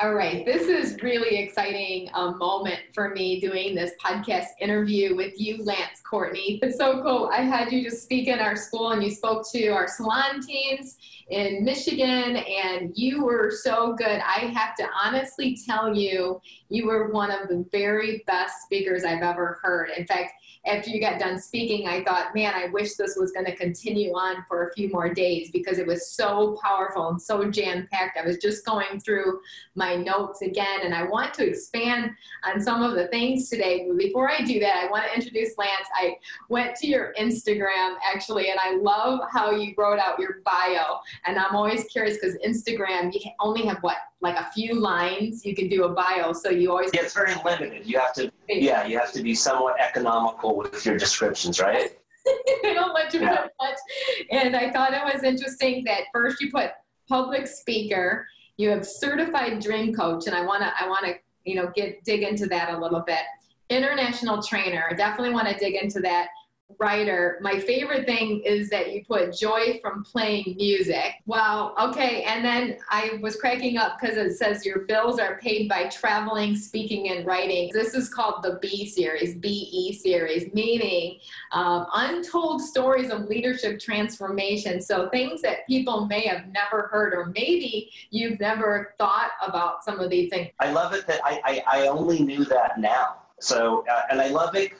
All right, this is really exciting um, moment for me doing this podcast interview with you, Lance Courtney. It's so cool. I had you just speak in our school, and you spoke to our salon teams in Michigan, and you were so good. I have to honestly tell you, you were one of the very best speakers I've ever heard. In fact, after you got done speaking, I thought, man, I wish this was going to continue on for a few more days because it was so powerful and so jam packed. I was just going through my notes again, and I want to expand on some of the things today. But before I do that, I want to introduce Lance. I went to your Instagram actually, and I love how you wrote out your bio. And I'm always curious because Instagram, you only have what like a few lines you can do a bio so you always yeah, it's very limited you have to yeah you have to be somewhat economical with your descriptions right they don't let you yeah. put much and i thought it was interesting that first you put public speaker you have certified dream coach and i want to i want to you know get dig into that a little bit. International trainer I definitely want to dig into that writer, my favorite thing is that you put joy from playing music. Wow. Okay. And then I was cracking up because it says your bills are paid by traveling, speaking, and writing. This is called the B series, BE series, meaning um, untold stories of leadership transformation. So things that people may have never heard, or maybe you've never thought about some of these things. I love it that I, I, I only knew that now. So, uh, and I love it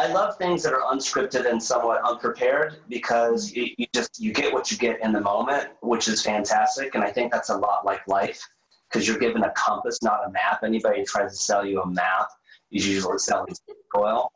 I love things that are unscripted and somewhat unprepared because you, you, just you get what you get in the moment, which is fantastic. And I think that's a lot like life because you're given a compass, not a map. Anybody tries to sell you a map is usually selling oil.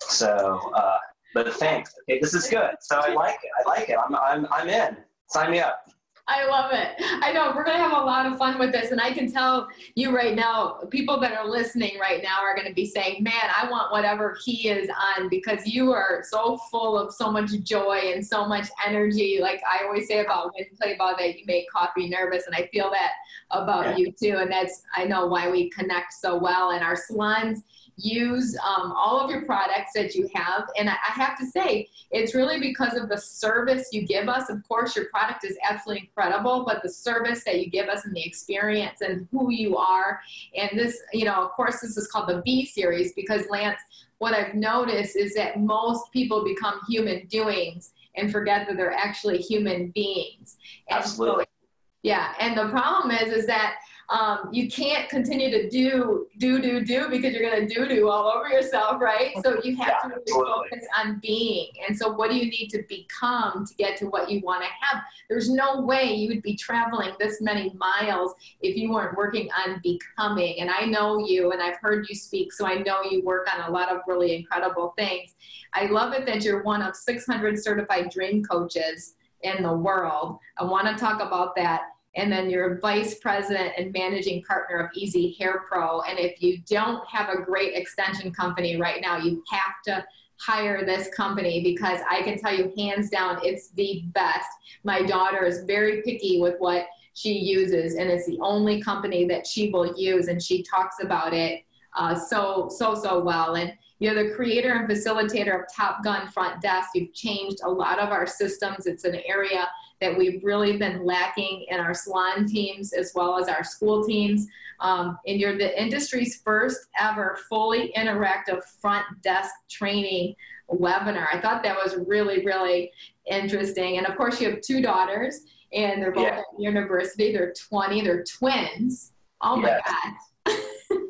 So, uh, but thanks. Okay, this is good. So I like it. I like it. I'm I'm I'm in. Sign me up. I love it. I know we're going to have a lot of fun with this. And I can tell you right now, people that are listening right now are going to be saying, man, I want whatever he is on because you are so full of so much joy and so much energy. Like I always say about when you play ball that, you make coffee nervous. And I feel that about yeah. you too. And that's, I know why we connect so well. And our salons, use um, all of your products that you have. And I, I have to say, it's really because of the service you give us. Of course, your product is absolutely incredible, but the service that you give us and the experience and who you are. And this, you know, of course, this is called the B series because Lance, what I've noticed is that most people become human doings and forget that they're actually human beings. And Absolutely. So, yeah, and the problem is, is that um, you can't continue to do do do do because you're going to do do all over yourself right? So you have yeah, to really totally. focus on being. And so what do you need to become to get to what you want to have? There's no way you would be traveling this many miles if you weren't working on becoming. And i know you and i've heard you speak so i know you work on a lot of really incredible things. I love it that you're one of 600 certified dream coaches in the world. I want to talk about that and then you're a vice president and managing partner of EasiHair Pro. And if you don't have a great extension company right now, you have to hire this company because I can tell you hands down, it's the best. My daughter is very picky with what she uses, and it's the only company that she will use, and she talks about it uh, so, so, so well. And you're the creator and facilitator of Top Gun Front Desk. You've changed a lot of our systems. It's an area that we've really been lacking in our salon teams as well as our school teams. Um, and you're the industry's first ever fully interactive front desk training webinar. I thought that was really, really interesting. And of course, you have two daughters, and they're both yeah. at university. They're 20, they're twins. Oh my yes. God.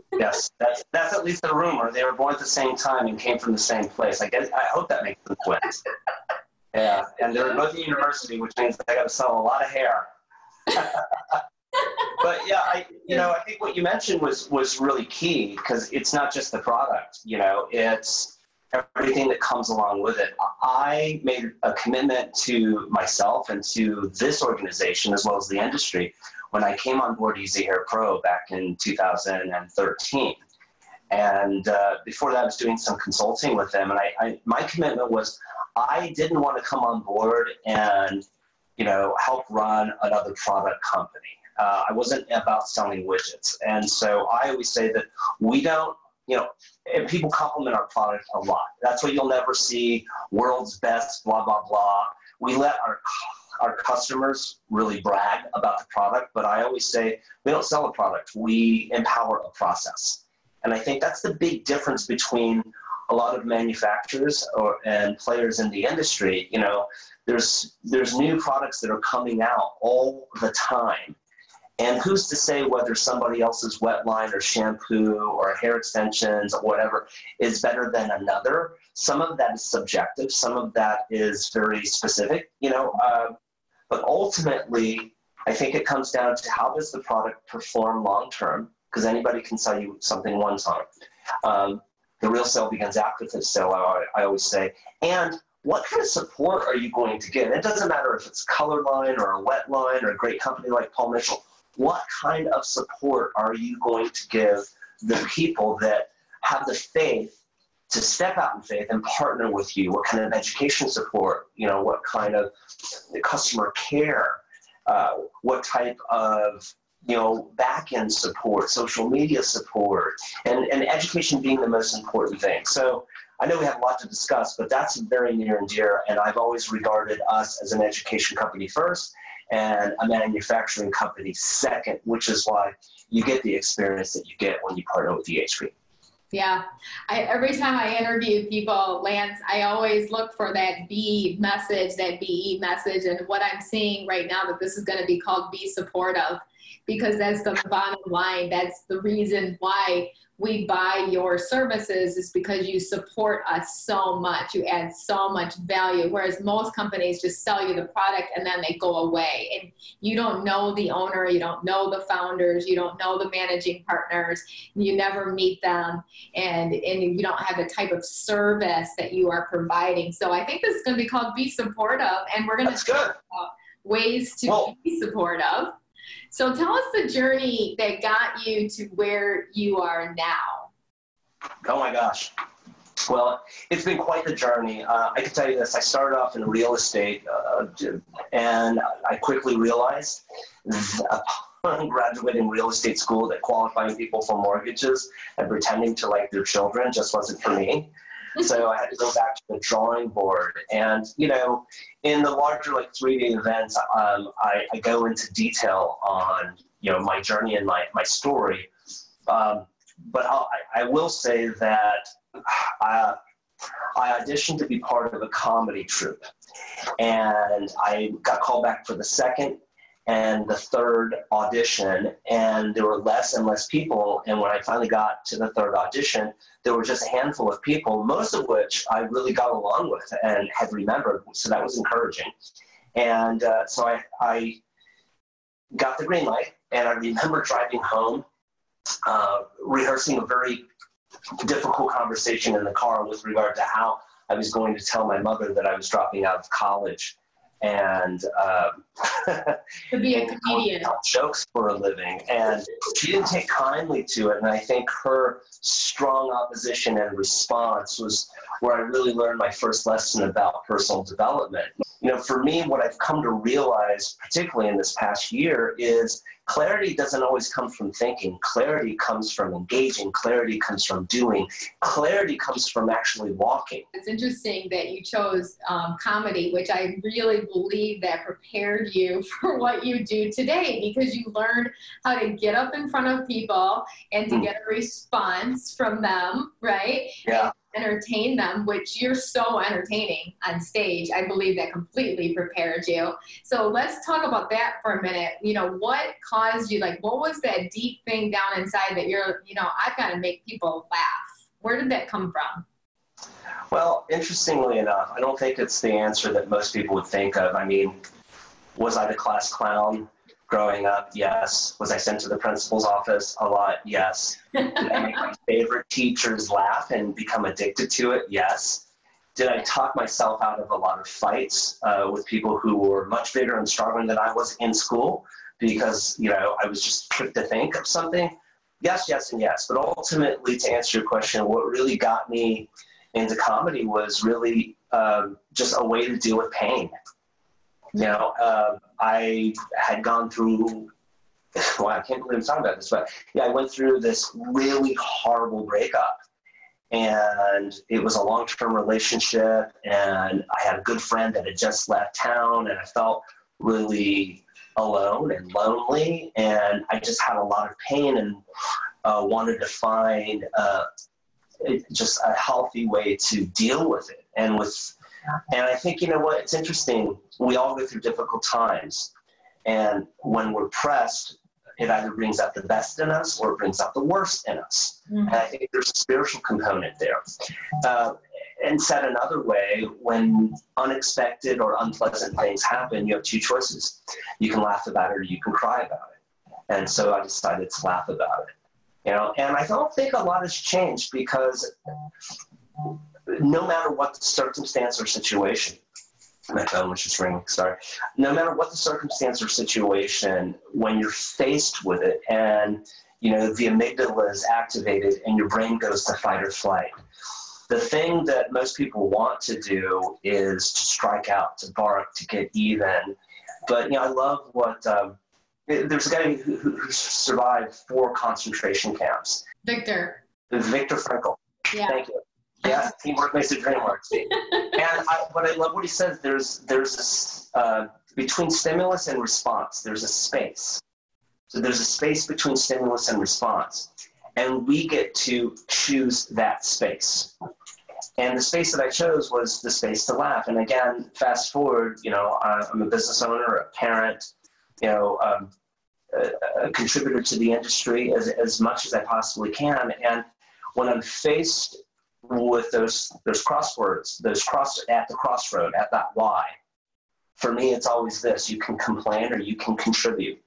yes, that's, that's at least a rumor. They were born at the same time and came from the same place. I, guess, I hope that makes them twins. Yeah, and they're both at university, which means they got to sell a lot of hair. but yeah, I you know I think what you mentioned was was really key because it's not just the product. You know, it's everything that comes along with it. I made a commitment to myself and to this organization as well as the industry when I came on board EasiHair Pro back in 2013. And uh, before that, I was doing some consulting with them. And I, I, my commitment was I didn't want to come on board and, you know, help run another product company. Uh, I wasn't about selling widgets. And so I always say that we don't, you know, and people compliment our product a lot. That's what you'll never see world's best, blah, blah, blah. We let our our customers really brag about the product, but I always say we don't sell a product, we empower a process. And I think that's the big difference between a lot of manufacturers or, and players in the industry. You know, there's, there's new products that are coming out all the time. And who's to say whether somebody else's wet line or shampoo or hair extensions or whatever is better than another? Some of that is subjective. Some of that is very specific. You know, uh, but ultimately, I think it comes down to how does the product perform long term? Because anybody can sell you something one time. Um, the real sale begins after the sale, I, I always say. And what kind of support are you going to get? It doesn't matter if it's color line or a wet line or a great company like Paul Mitchell. What kind of support are you going to give the people that have the faith to step out in faith and partner with you? What kind of education support? You know, what kind of customer care? Uh, what type of you know back end support, social media support, and, and education being the most important thing. So I know we have a lot to discuss, but that's very near and dear. And I've always regarded us as an education company first and a manufacturing company second, which is why you get the experience that you get when you partner with EHP. Yeah. I, every time I interview people, Lance, I always look for that B message, that BE message. And what I'm seeing right now that this is going to be called Be Supportive because that's the bottom line. That's the reason why we buy your services is because you support us so much. You add so much value. Whereas most companies just sell you the product and then they go away. And you don't know the owner, you don't know the founders, you don't know the managing partners, you never meet them, and, and you don't have the type of service that you are providing. So I think this is going to be called Be Supportive, and we're going to talk about ways to well, be supportive. So tell us the journey that got you to where you are now. Oh my gosh. Well, it's been quite the journey. Uh, I can tell you this I started off in real estate, uh, and I quickly realized upon graduating real estate school that qualifying people for mortgages and pretending to like their children just wasn't for me so I had to go back to the drawing board. And, you know, in the larger like three day events, um, I, I, go into detail on, you know, my journey and my, my story. Um, but I'll, I, will say that I, I auditioned to be part of a comedy troupe. And I got called back for the second and the third audition, and there were less and less people. And when I finally got to the third audition, there were just a handful of people, most of which I really got along with and had remembered. So that was encouraging. And uh, so I, I got the green light, and I remember driving home, uh, rehearsing a very difficult conversation in the car with regard to how I was going to tell my mother that I was dropping out of college and um, to be a comedian. Jokes for a living. And she didn't take kindly to it and i think her strong opposition and response was where i really learned my first lesson about personal development you know for me what i've come to realize particularly in this past year is clarity doesn't always come from thinking. Clarity comes from engaging. Clarity comes from doing. Clarity comes from actually walking. It's interesting that you chose um, comedy, which I really believe that prepared you for what you do today because you learned how to get up in front of people and to mm. get a response from them, right? Yeah. And entertain them, which you're so entertaining on stage. I believe that completely prepared you. So let's talk about that for a minute. You know, what caused you, like, what was that deep thing down inside that you're, you know, I've got to make people laugh? Where did that come from? Well, interestingly enough, I don't think it's the answer that most people would think of. I mean, was I the class clown? Growing up? Yes. Was I sent to the principal's office a lot? Yes. Did I make my favorite teachers laugh and become addicted to it? Yes. Did I talk myself out of a lot of fights uh, with people who were much bigger and stronger than I was in school because, you know, I was just quick to think of something? Yes, yes, and yes. But ultimately, to answer your question, what really got me into comedy was really um, just a way to deal with pain. You know, uh, I had gone through. Well, I can't believe I'm talking about this, but yeah, I went through this really horrible breakup, and it was a long-term relationship, and I had a good friend that had just left town, and I felt really alone and lonely, and I just had a lot of pain and uh, wanted to find uh, just a healthy way to deal with it. And with, and I think you know what? It's interesting. We all go through difficult times, and when we're pressed, it either brings out the best in us or it brings out the worst in us. Mm-hmm. And I think there's a spiritual component there. Uh, and said another way, when unexpected or unpleasant things happen, you have two choices. You can laugh about it or you can cry about it. And so I decided to laugh about it. You know, and I don't think a lot has changed because no matter what the circumstance or situation, my phone was just ringing, sorry. No matter what the circumstance or situation, when you're faced with it and you know the amygdala is activated and your brain goes to fight or flight, the thing that most people want to do is to strike out, to bark, to get even. But you know, I love what um, there's a guy who, who, survived four concentration camps. Viktor. Viktor Frankl. Yeah. Thank you. Yeah, teamwork makes the dream work. and I, but I love what he says. There's there's this uh, between stimulus and response. There's a space. So there's a space between stimulus and response, and we get to choose that space. And the space that I chose was the space to laugh. And again, fast forward, you know, I'm a business owner, a parent, you know, um, a, a, contributor to the industry as, as much as I possibly can. And when I'm faced with those those crosswords, those cross at the crossroad, at that why, for me, it's always this: you can complain or you can contribute.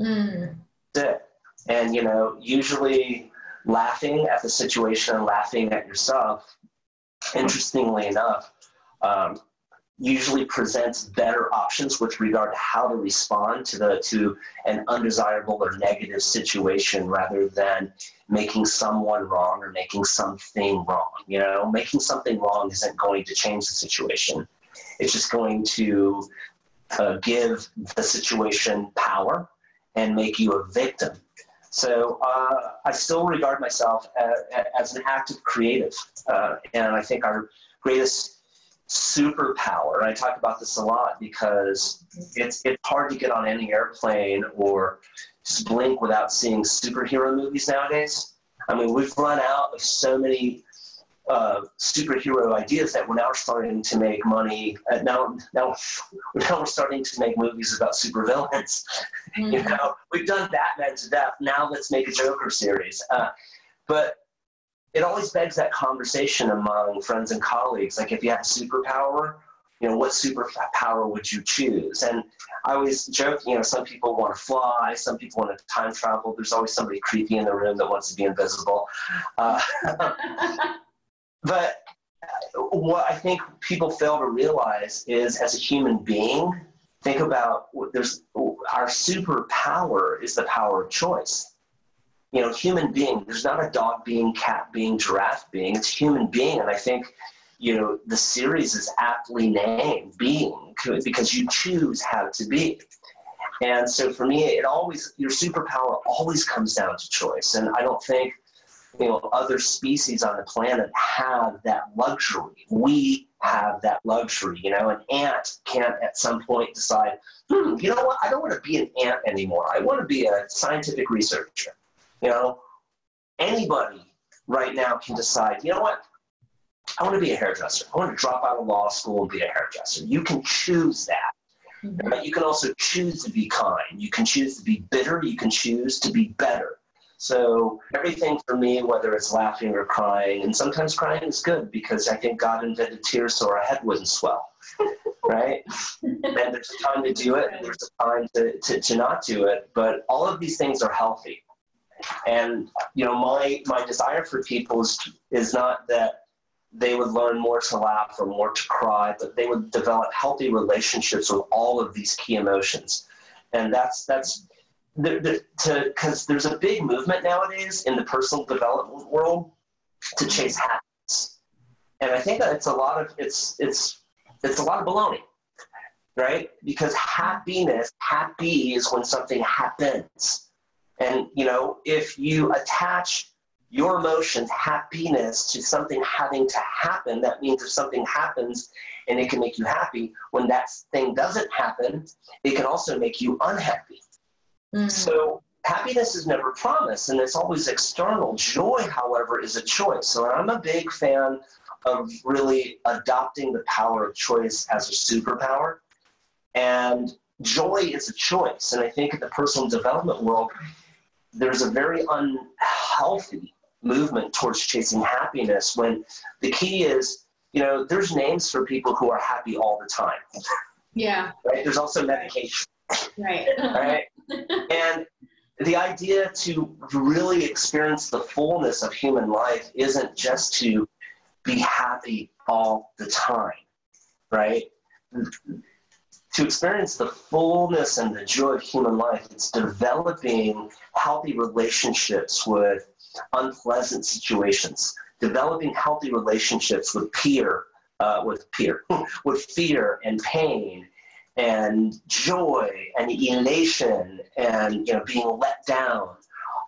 Mm. That's it. And you know, usually laughing at the situation and laughing at yourself. Interestingly enough, um, usually presents better options with regard to how to respond to the to an undesirable or negative situation rather than making someone wrong or making something wrong you know? Making something wrong isn't going to change the situation. It's just going to uh, give the situation power and make you a victim. So uh, I still regard myself as, as an active creative, uh, and I think our greatest superpower. I talk about this a lot because it's it's hard to get on any airplane or just blink without seeing superhero movies nowadays. I mean, we've run out of so many uh, superhero ideas that we're now starting to make money. Uh, now, now, now we're starting to make movies about supervillains. Mm-hmm. you know, we've done Batman to death. Now let's make a Joker series. Uh, but it always begs that conversation among friends and colleagues. Like, if you had a superpower, you know, what superpower would you choose? And I always joke, you know, some people want to fly, some people want to time travel. There's always somebody creepy in the room that wants to be invisible. Uh, but what I think people fail to realize is, as a human being, think about there's our superpower is the power of choice you know, human being. There's not a dog being, cat being, giraffe being. It's human being, and I think you know the series is aptly named being because you choose how to be. And so for me, it always your superpower always comes down to choice, and I don't think you know other species on the planet have that luxury. We have that luxury. You know, an ant can't at some point decide, hmm, you know what? I don't want to be an ant anymore. I want to be a scientific researcher. You know, anybody right now can decide, you know what? I want to be a hairdresser. I want to drop out of law school and be a hairdresser. You can choose that. Mm-hmm. Right? You can also choose to be kind. You can choose to be bitter. You can choose to be better. So everything for me, whether it's laughing or crying, and sometimes crying is good because I think God invented tears so our head wouldn't swell, right? and there's a time to do it, and there's a time to, to, to not do it. But all of these things are healthy. And you know, my my desire for people is is not that they would learn more to laugh or more to cry, but they would develop healthy relationships with all of these key emotions. And that's that's because there's a big movement nowadays in the personal development world to chase happiness. And I think that it's a lot of it's it's it's a lot of baloney, right? Because happiness, happy is when something happens. And you know, if you attach your emotions, happiness to something having to happen, that means if something happens and it can make you happy, when that thing doesn't happen, it can also make you unhappy. Mm-hmm. So happiness is never promised and it's always external. Joy, however, is a choice. So I'm a big fan of really adopting the power of choice as a superpower. And joy is a choice. And I think in the personal development world, there's a very unhealthy movement towards chasing happiness when the key is, you know, there's names for people who are happy all the time. Yeah. Right? There's also medication. Right. right? and the idea to really experience the fullness of human life isn't just to be happy all the time, right? To experience the fullness and the joy of human life, it's developing healthy relationships with unpleasant situations, developing healthy relationships with peer, uh, with peer, with fear and pain and joy and elation and you know being let down.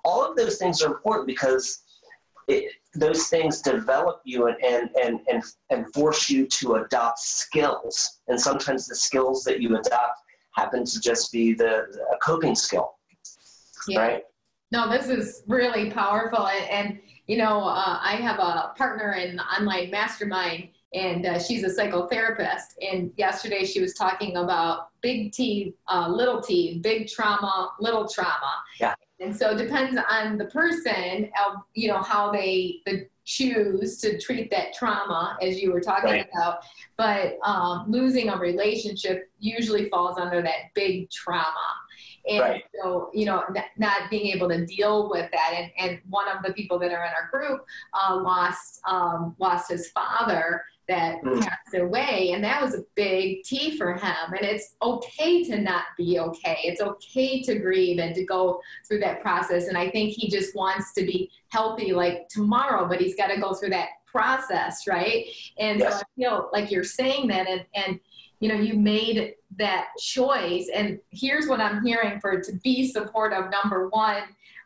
All of those things are important because it, those things develop you and, and, and, and, and force you to adopt skills and sometimes the skills that you adopt happen to just be the, the coping skill yeah. right no this is really powerful and, and you know uh, i have a partner in online mastermind and uh, she's a psychotherapist. And yesterday she was talking about big T, uh, little t, big trauma, little trauma. Yeah. And so it depends on the person, of, you know, how they the, choose to treat that trauma, as you were talking right. about. But um, losing a relationship usually falls under that big trauma. And right. so, you know, not being able to deal with that. And, and one of the people that are in our group uh, lost um, lost his father that mm. passed away and that was a big t for him. And it's okay to not be okay. It's okay to grieve and to go through that process. And i think he just wants to be healthy like tomorrow but he's got to go through that process right? And yes. so i feel like you're saying that and and you know you made that choice. And here's what i'm hearing for to be supportive number one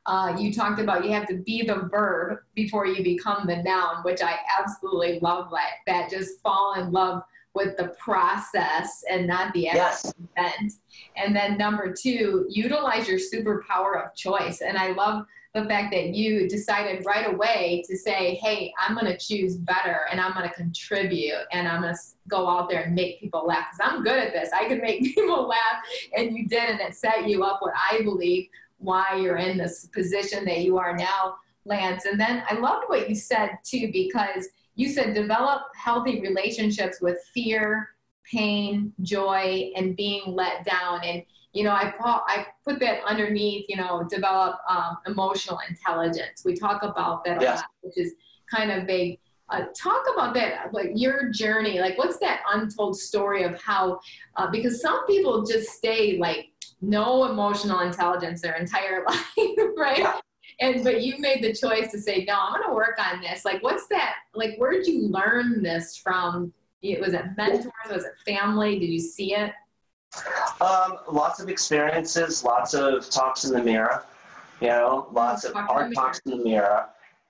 uh, you talked about you have to be the verb before you become the noun, which I absolutely love that. That just fall in love with the process and not the yes. event. And then number two, utilize your superpower of choice. And I love the fact that you decided right away to say, hey, I'm going to choose better and I'm going to contribute and I'm going to go out there and make people laugh because I'm good at this. I can make people laugh. And you did, and it set you up what I believe why you're in this position that you are now, Lance. And then I loved what you said too, because you said develop healthy relationships with fear, pain, joy, and being let down. And you know, I put, I put that underneath, you know, develop um, emotional intelligence. We talk about that yes. a lot, which is kind of big. Uh, talk about that, like your journey. Like, what's that untold story of how? Uh, because some people just stay like no emotional intelligence their entire life, right? Yeah. And but you made the choice to say, no, I'm going to work on this. Like, what's that? Like, where did you learn this from? It was it mentors? Was it family? Did you see it? Um, lots of experiences, lots of talks in the mirror. You know, lots of hard talks in the mirror.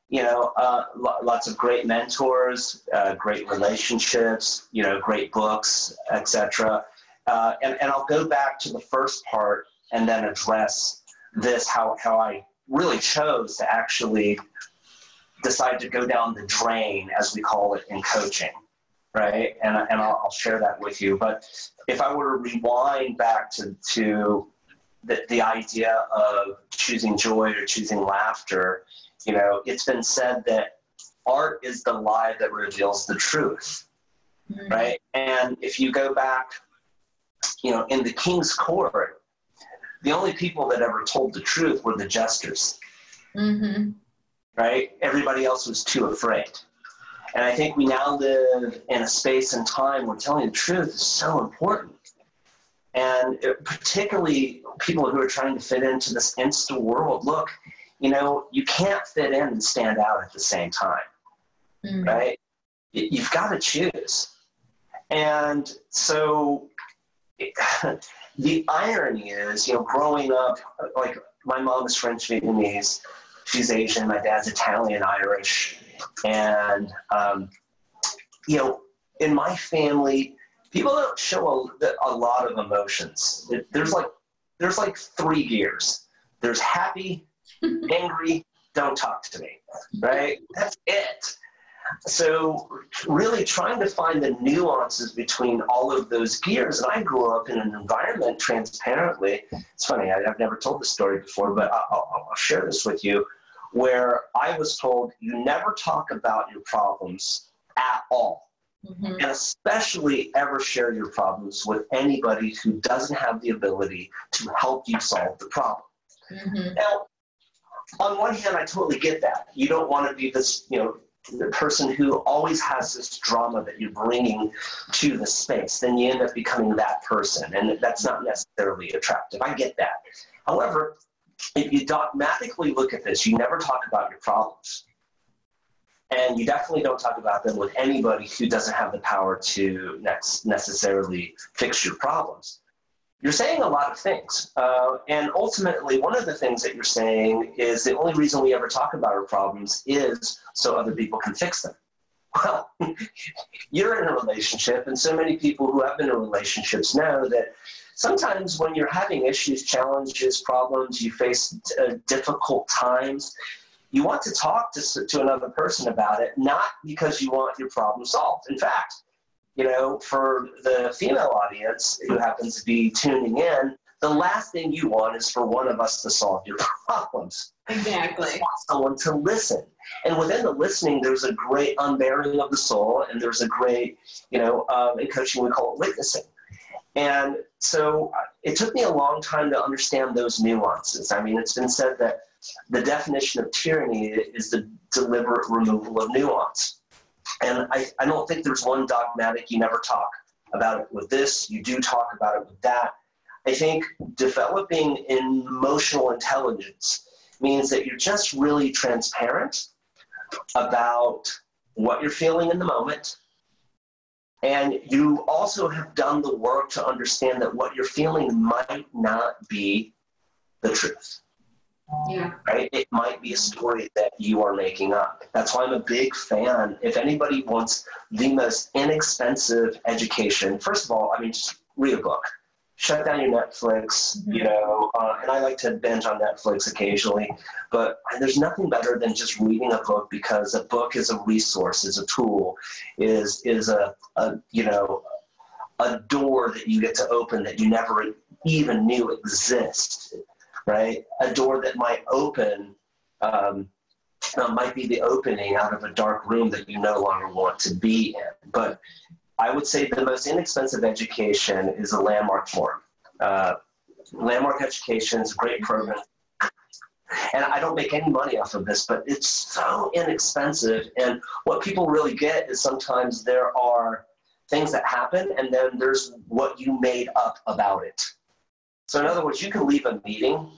You know, uh, lots of great mentors, uh, great relationships. You know, great books, etc. Uh, and, and I'll go back to the first part and then address this how, how I really chose to actually decide to go down the drain, as we call it in coaching, right? And, and I'll, I'll share that with you. But if I were to rewind back to, to the, the idea of choosing joy or choosing laughter, you know, it's been said that art is the lie that reveals the truth, mm-hmm. right? And if you go back you know, in the king's court, the only people that ever told the truth were the jesters. Mm-hmm. Right? Everybody else was too afraid. And I think we now live in a space and time where telling the truth is so important. And it, particularly people who are trying to fit into this insta world, look, you know, you can't fit in and stand out at the same time. Mm-hmm. Right? you've got to choose. And so the irony is, you know, growing up, like my mom is French Vietnamese, she's Asian, my dad's Italian Irish, and um, you know, in my family, people don't show a, a lot of emotions. There's like there's like three gears. There's happy, angry, don't talk to me, right? That's it. So, really trying to find the nuances between all of those gears. And I grew up in an environment transparently. It's funny, I, have never told this story before, but I'll, I'll share this with you where I was told you never talk about your problems at all. Mm-hmm. And especially ever share your problems with anybody who doesn't have the ability to help you solve the problem. Mm-hmm. Now, on one hand, I totally get that. You don't want to be this, you know, the person who always has this drama that you're bringing to the space. Then you end up becoming that person, and that's not necessarily attractive. I get that. However, if you dogmatically look at this, you never talk about your problems. And you definitely don't talk about them with anybody who doesn't have the power to next necessarily fix your problems. You're saying a lot of things. Uh, and ultimately, one of the things that you're saying is the only reason we ever talk about our problems is so other people can fix them. Well, you're in a relationship, and so many people who have been in relationships know that sometimes when you're having issues, challenges, problems, you face uh, difficult times, you want to talk to, to another person about it, not because you want your problem solved. In fact, you know, for the female audience who happens to be tuning in, the last thing you want is for one of us to solve your problems. Exactly. You want someone to listen. And within the listening, there's a great unbearing of the soul, and there's a great, you know, um, in coaching we call it witnessing. And so uh, it took me a long time to understand those nuances. I mean, it's been said that the definition of tyranny is the deliberate removal of nuance. And I, I don't think there's one dogmatic, you never talk about it with this, you do talk about it with that. I think developing emotional intelligence means that you're just really transparent about what you're feeling in the moment, and you also have done the work to understand that what you're feeling might not be the truth. Yeah. Right? It might be a story that you are making up. That's why I'm a big fan. If anybody wants the most inexpensive education, first of all, I mean, just read a book shut down your Netflix, mm-hmm. you know, uh, and I like to binge on Netflix occasionally, but there's nothing better than just reading a book because a book is a resource, is a tool, is is a, a you know a door that you get to open that you never even knew existed, right? A door that might open. Um, uh, might be the opening out of a dark room that you no longer want to be in. But I would say the most inexpensive education is a landmark forum. Uh, landmark education is a great program. And I don't make any money off of this, but it's so inexpensive. And what people really get is sometimes there are things that happen, and then there's what you made up about it. So, in other words, you can leave a meeting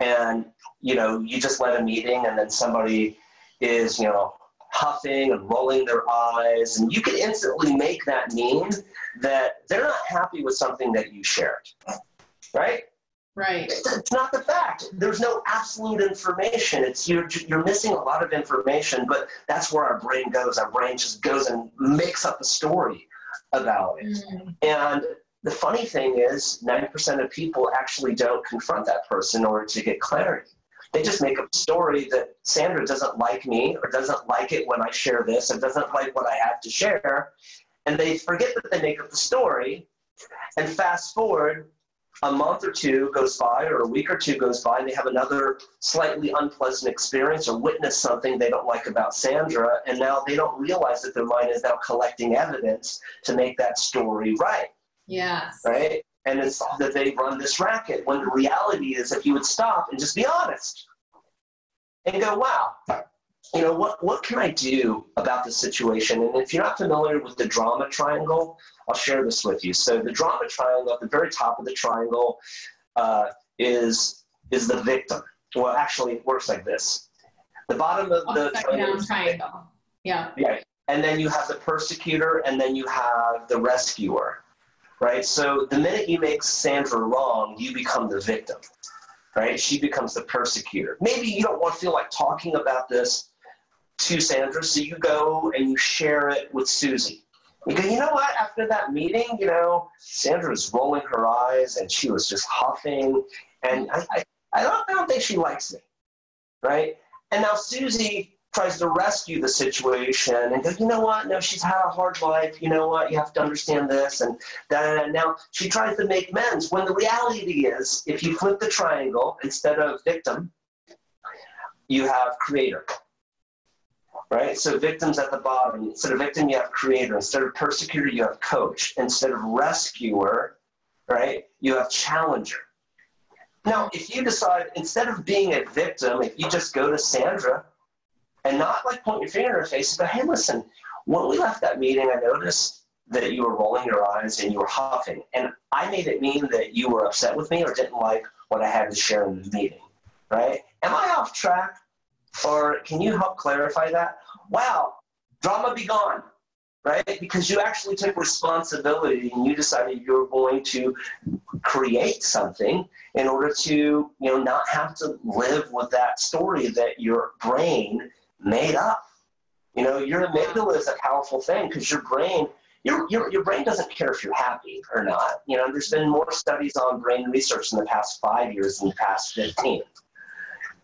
and you know you just led a meeting and then somebody is you know huffing and rolling their eyes. And you can instantly make that mean that they're not happy with something that you shared. Right? Right. It's not the fact. There's no absolute information. It's you're you're missing a lot of information, but that's where our brain goes. Our brain just goes and makes up a story about it. Mm. And the funny thing is, 90% of people actually don't confront that person in order to get clarity. They just make up a story that Sandra doesn't like me or doesn't like it when I share this or doesn't like what I have to share. And they forget that they make up the story. And fast forward, a month or two goes by or a week or two goes by and they have another slightly unpleasant experience or witness something they don't like about Sandra. And now they don't realize that their mind is now collecting evidence to make that story right. Yes. Right? and it's that they run this racket. When the reality is, if you would stop and just be honest and go, wow, you know, what, what can I do about this situation? And if you're not familiar with the drama triangle, I'll share this with you. So the drama triangle at the very top of the triangle uh, is, is the victim. Well, actually, it works like this. The bottom of the triangle. triangle. Yeah. Yeah. and then you have the persecutor, and then you have the rescuer, right? So the minute you make Sandra wrong, you become the victim, right? She becomes the persecutor. Maybe you don't want to feel like talking about this to Sandra, so you go and you share it with Susie. You go, you know what? After that meeting, you know, Sandra was rolling her eyes and she was just huffing, and I, I, I don't, I don't think she likes me, right? And now Susie tries to rescue the situation and go, you know what? No, she's had a hard life. You know what? You have to understand this. And that. now she tries to make amends when the reality is if you flip the triangle, instead of victim, you have creator. Right? So victims at the bottom. Instead of victim, you have creator. Instead of persecutor, you have coach. Instead of rescuer, right, you have challenger. Now, if you decide, instead of being a victim, if you just go to Sandra and not like point your finger in her face, but hey, listen, when we left that meeting, I noticed that you were rolling your eyes and you were huffing. And I made it mean that you were upset with me or didn't like what I had to share in the meeting, right? Am I off track? Or can you help clarify that? Wow, drama be gone, right? Because you actually took responsibility and you decided you were going to create something in order to, you know, not have to live with that story that your brain made up. You know, your amygdala is a powerful thing because your brain, your, your, your brain doesn't care if you're happy or not. You know, there's been more studies on brain research in the past five years than the past 15.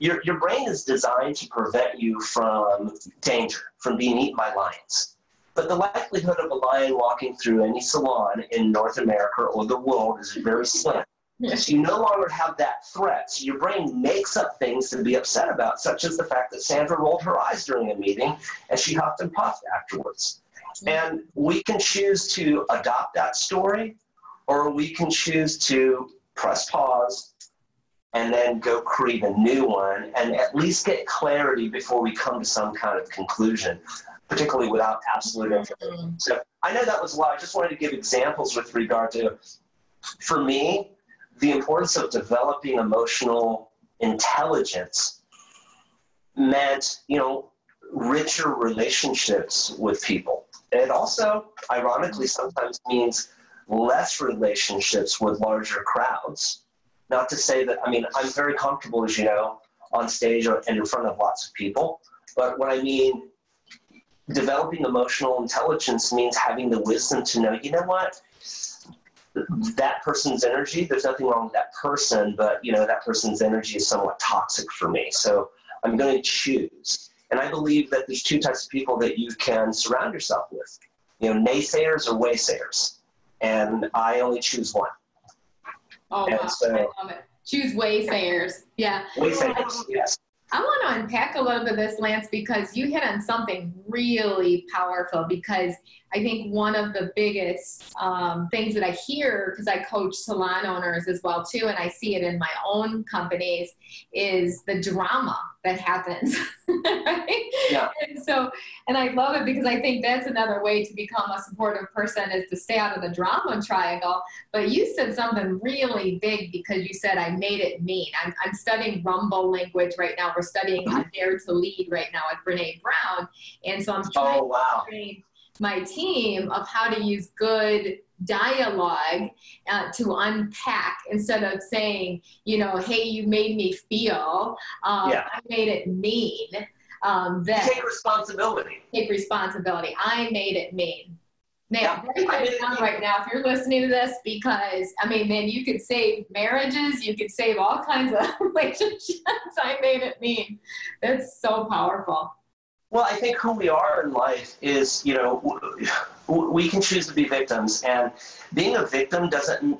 Your, your brain is designed to prevent you from danger, from being eaten by lions. But the likelihood of a lion walking through any salon in North America or the world is very slim. So you no longer have that threat. So your brain makes up things to be upset about, such as the fact that Sandra rolled her eyes during a meeting and she huffed and puffed afterwards. Mm-hmm. And we can choose to adopt that story, or we can choose to press pause and then go create a new one and at least get clarity before we come to some kind of conclusion, particularly without absolute mm-hmm. information. So I know that was a lot. I just wanted to give examples with regard to, for me, the importance of developing emotional intelligence meant, you know, richer relationships with people. It also, ironically, sometimes means less relationships with larger crowds. Not to say that, I mean, I'm very comfortable, as you know, on stage and in front of lots of people. But what I mean, developing emotional intelligence means having the wisdom to know, you know what? That person's energy, there's nothing wrong with that person, but you know, that person's energy is somewhat toxic for me. So I'm going to choose. And I believe that there's two types of people that you can surround yourself with. You know, naysayers or waysayers. And I only choose one. Oh, and wow. So, I love it. Choose waysayers. Yeah. Waysayers, yes. I want to unpack a little bit of this, Lance, because you hit on something really powerful. Because I think one of the biggest um, things that I hear, because I coach salon owners as well too, and I see it in my own companies, is the drama that happens. right? Yeah. And so, and I love it because I think that's another way to become a supportive person is to stay out of the drama triangle. But you said something really big because you said I made it mean. I'm, I'm studying rumble language right now. We're studying Dare to Lead right now with Brene Brown, and so I'm trying oh, wow. to train my team of how to use good dialogue uh, to unpack instead of saying, you know, hey, you made me feel, um, yeah. I made it mean. Um, that take responsibility. Take responsibility. I made it mean. Now, yeah, write that down right now if you're listening to this because, I mean, man, you could save marriages, you could save all kinds of relationships. I made it mean. That's so powerful. Well, I think who we are in life is, you know, we can choose to be victims. And being a victim doesn't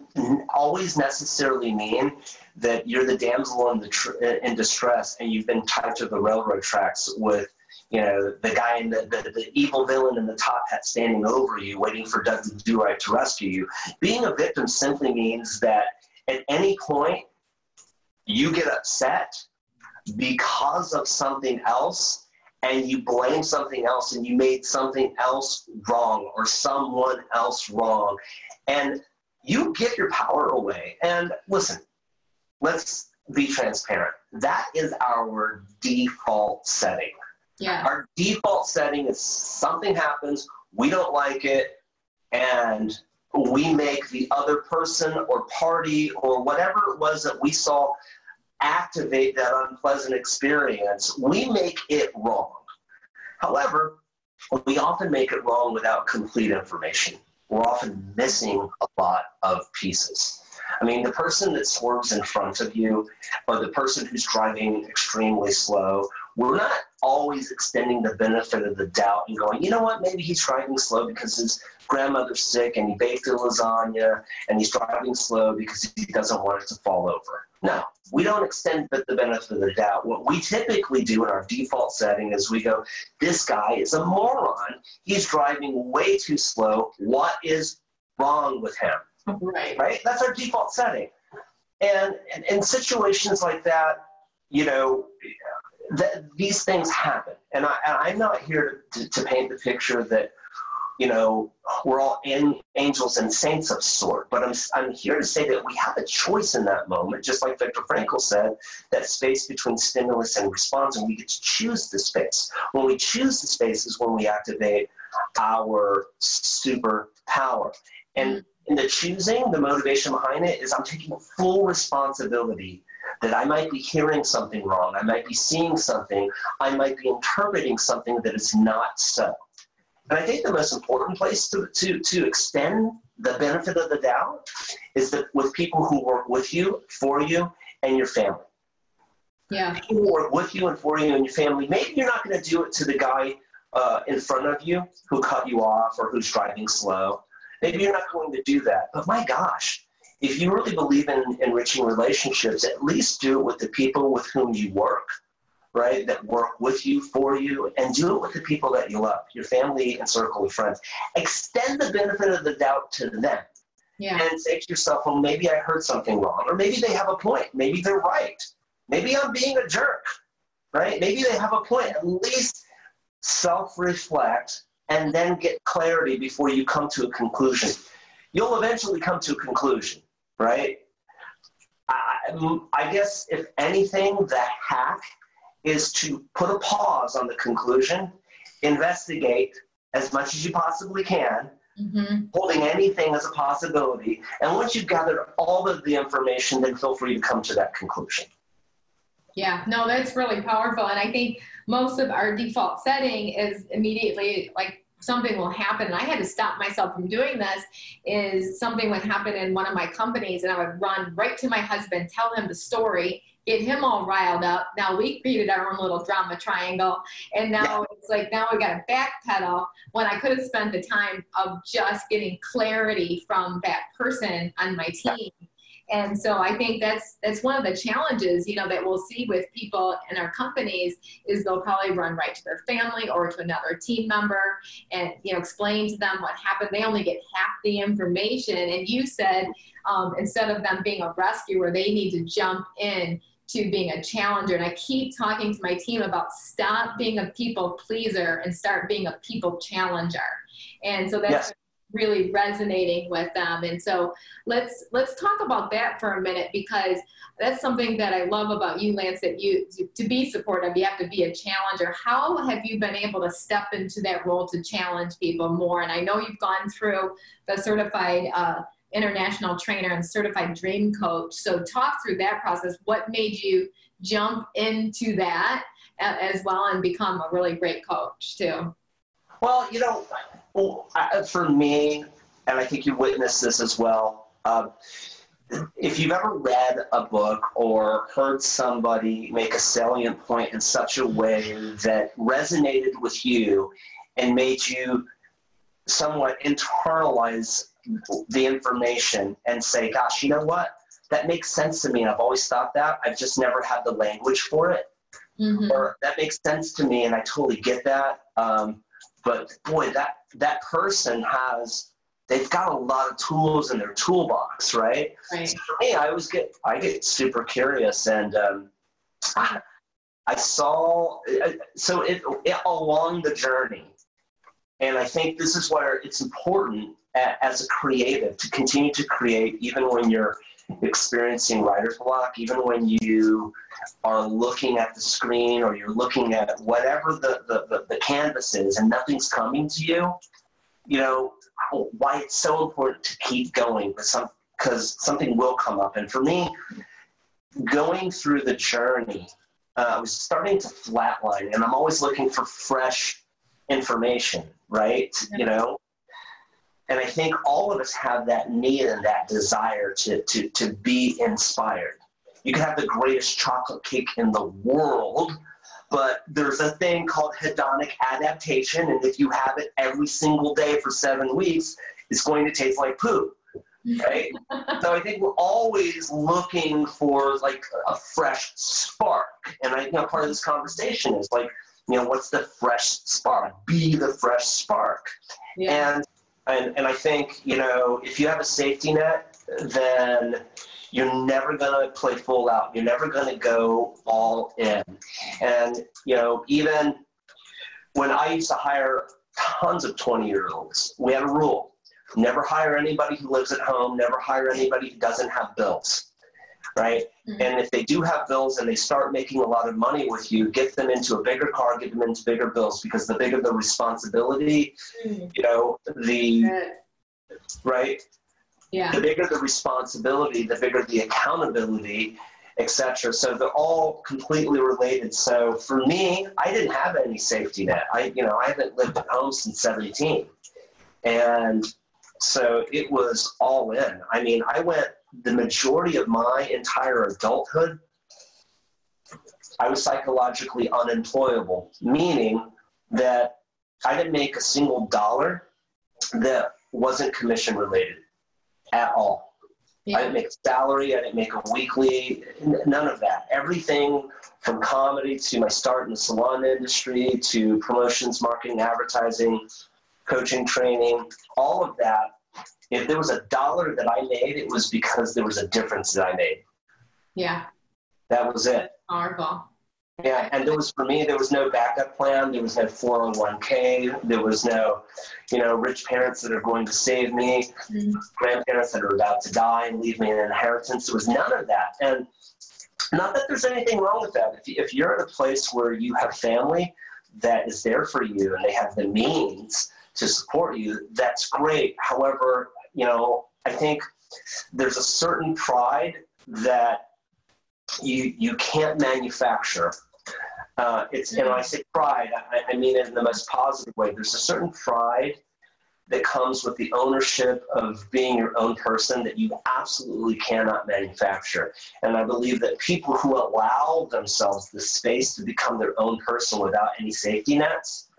always necessarily mean that you're the damsel in, the tr- in distress and you've been tied to the railroad tracks with, you know, the guy in the, the, the evil villain in the top hat standing over you, waiting for Dudley Do-Right to rescue you. Being a victim simply means that at any point you get upset because of something else and you blame something else and you made something else wrong or someone else wrong. And you give your power away. And listen let's be transparent. That is our default setting. Yeah. Our default setting is something happens, we don't like it, and we make the other person or party or whatever it was that we saw activate that unpleasant experience, we make it wrong. However, we often make it wrong without complete information. We're often missing a lot of pieces. I mean, the person that swerves in front of you or the person who's driving extremely slow, we're not always extending the benefit of the doubt and going, you know what, maybe he's driving slow because his grandmother's sick and he baked a lasagna and he's driving slow because he doesn't want it to fall over. No, we don't extend the benefit of the doubt. What we typically do in our default setting is we go, this guy is a moron. He's driving way too slow. What is wrong with him? Right. Right? That's our default setting. And in situations like that, you know, th- these things happen. And, I, am not here to, to paint the picture that you know, we're all angels and saints of sort. But I'm, I'm here to say that we have a choice in that moment, just like Viktor Frankl said, that space between stimulus and response, and we get to choose the space. When we choose the space is when we activate our superpower. And in the choosing, the motivation behind it is I'm taking full responsibility that I might be hearing something wrong, I might be seeing something, I might be interpreting something that is not so. And I think the most important place to, to, to extend the benefit of the doubt is that with people who work with you, for you, and your family. Yeah. People who work with you and for you and your family. Maybe you're not going to do it to the guy uh, in front of you who cut you off or who's driving slow. Maybe you're not going to do that. But my gosh, if you really believe in enriching relationships, at least do it with the people with whom you work right, that work with you, for you, and do it with the people that you love, your family and circle of friends. Extend the benefit of the doubt to them. Yeah. And say to yourself, well, maybe I heard something wrong, or maybe they have a point. Maybe they're right. Maybe I'm being a jerk, right? Maybe they have a point. At least self reflect and then get clarity before you come to a conclusion. You'll eventually come to a conclusion, right? I, I guess, if anything, the hack is to put a pause on the conclusion, investigate as much as you possibly can, mm-hmm. holding anything as a possibility. And once you've gathered all of the information, then feel free to come to that conclusion. Yeah, no, that's really powerful. And I think most of our default setting is immediately like something will happen. And I had to stop myself from doing this is something would happen in one of my companies and I would run right to my husband, tell him the story get him all riled up. Now we created our own little drama triangle, and now it's like now we got to backpedal when I could have spent the time of just getting clarity from that person on my team. And so I think that's that's one of the challenges, you know, that we'll see with people in our companies is they'll probably run right to their family or to another team member and you know explain to them what happened. They only get half the information. And you said um, instead of them being a rescuer, they need to jump in to being a challenger. And I keep talking to my team about stop being a people pleaser and start being a people challenger. And so that's yes. really resonating with them. And so let's let's talk about that for a minute because that's something that I love about you, Lance, that you to be supportive, you have to be a challenger. How have you been able to step into that role to challenge people more? And I know you've gone through the certified uh, international trainer and certified dream coach. So, talk through that process. What made you jump into that as well and become a really great coach, too? Well, you know, for me, and I think you witnessed this as well. Um, if you've ever read a book or heard somebody make a salient point in such a way that resonated with you and made you somewhat internalize the information and say, gosh, you know what? That makes sense to me. And I've always thought that. I've just never had the language for it. Mm-hmm. Or that makes sense to me and I totally get that. Um, but boy, that, that person has, they've got a lot of tools in their toolbox, right? right. So for me, I always get, I get super curious and, um, I saw, uh, so it, it, along the journey, and I think this is where it's important as a creative to continue to create even when you're experiencing writer's block, even when you are looking at the screen or you're looking at whatever the, the, the, the canvas is and nothing's coming to you, you know, why it's so important to keep going because some, something will come up. And for me, going through the journey, uh, I was starting to flatline and I'm always looking for fresh information, right? You know, and I think all of us have that need and that desire to, to, to be inspired. You can have the greatest chocolate cake in the world, but there's a thing called hedonic adaptation, and if you have it every single day for seven weeks, it's going to taste like poo. Right? so I think we're always looking for like a fresh spark. And I you know part of this conversation is like, you know, what's the fresh spark? Be the fresh spark. Yeah. And and, and I think, you know, if you have a safety net, then you're never going to play full out. You're never going to go all in. And, you know, even when I used to hire tons of 20 year olds, we had a rule never hire anybody who lives at home, never hire anybody who doesn't have bills right? Mm-hmm. And if they do have bills and they start making a lot of money with you, get them into a bigger car, get them into bigger bills because the bigger the responsibility, mm-hmm. you know, the right. Yeah. The bigger the responsibility, the bigger the accountability, etc. So they're all completely related. So for me, I didn't have any safety net. I, you know, I haven't lived at home since 17, and so it was all in. I mean, I went the majority of my entire adulthood, I was psychologically unemployable, meaning that I didn't make a single dollar that wasn't commission related at all. Yeah. I didn't make a salary, I didn't make a weekly, none of that. Everything from comedy to my start in the salon industry to promotions, marketing, advertising, coaching, training, all of that if there was a dollar that I made, it was because there was a difference that I made. Yeah. That was it. Powerful. Yeah, and there was for me, there was no backup plan. There was no 401k. There was no, you know, rich parents that are going to save me, mm-hmm. grandparents that are about to die and leave me an inheritance. There was none of that. And not that there's anything wrong with that. If, if you're at a place where you have family that is there for you and they have the means to support you, that's great. However, you know, I think there's a certain pride that you you can't manufacture. Uh, it's and when I say pride, I, I mean it in the most positive way. There's a certain pride that comes with the ownership of being your own person that you absolutely cannot manufacture. And I believe that people who allow themselves the space to become their own person without any safety nets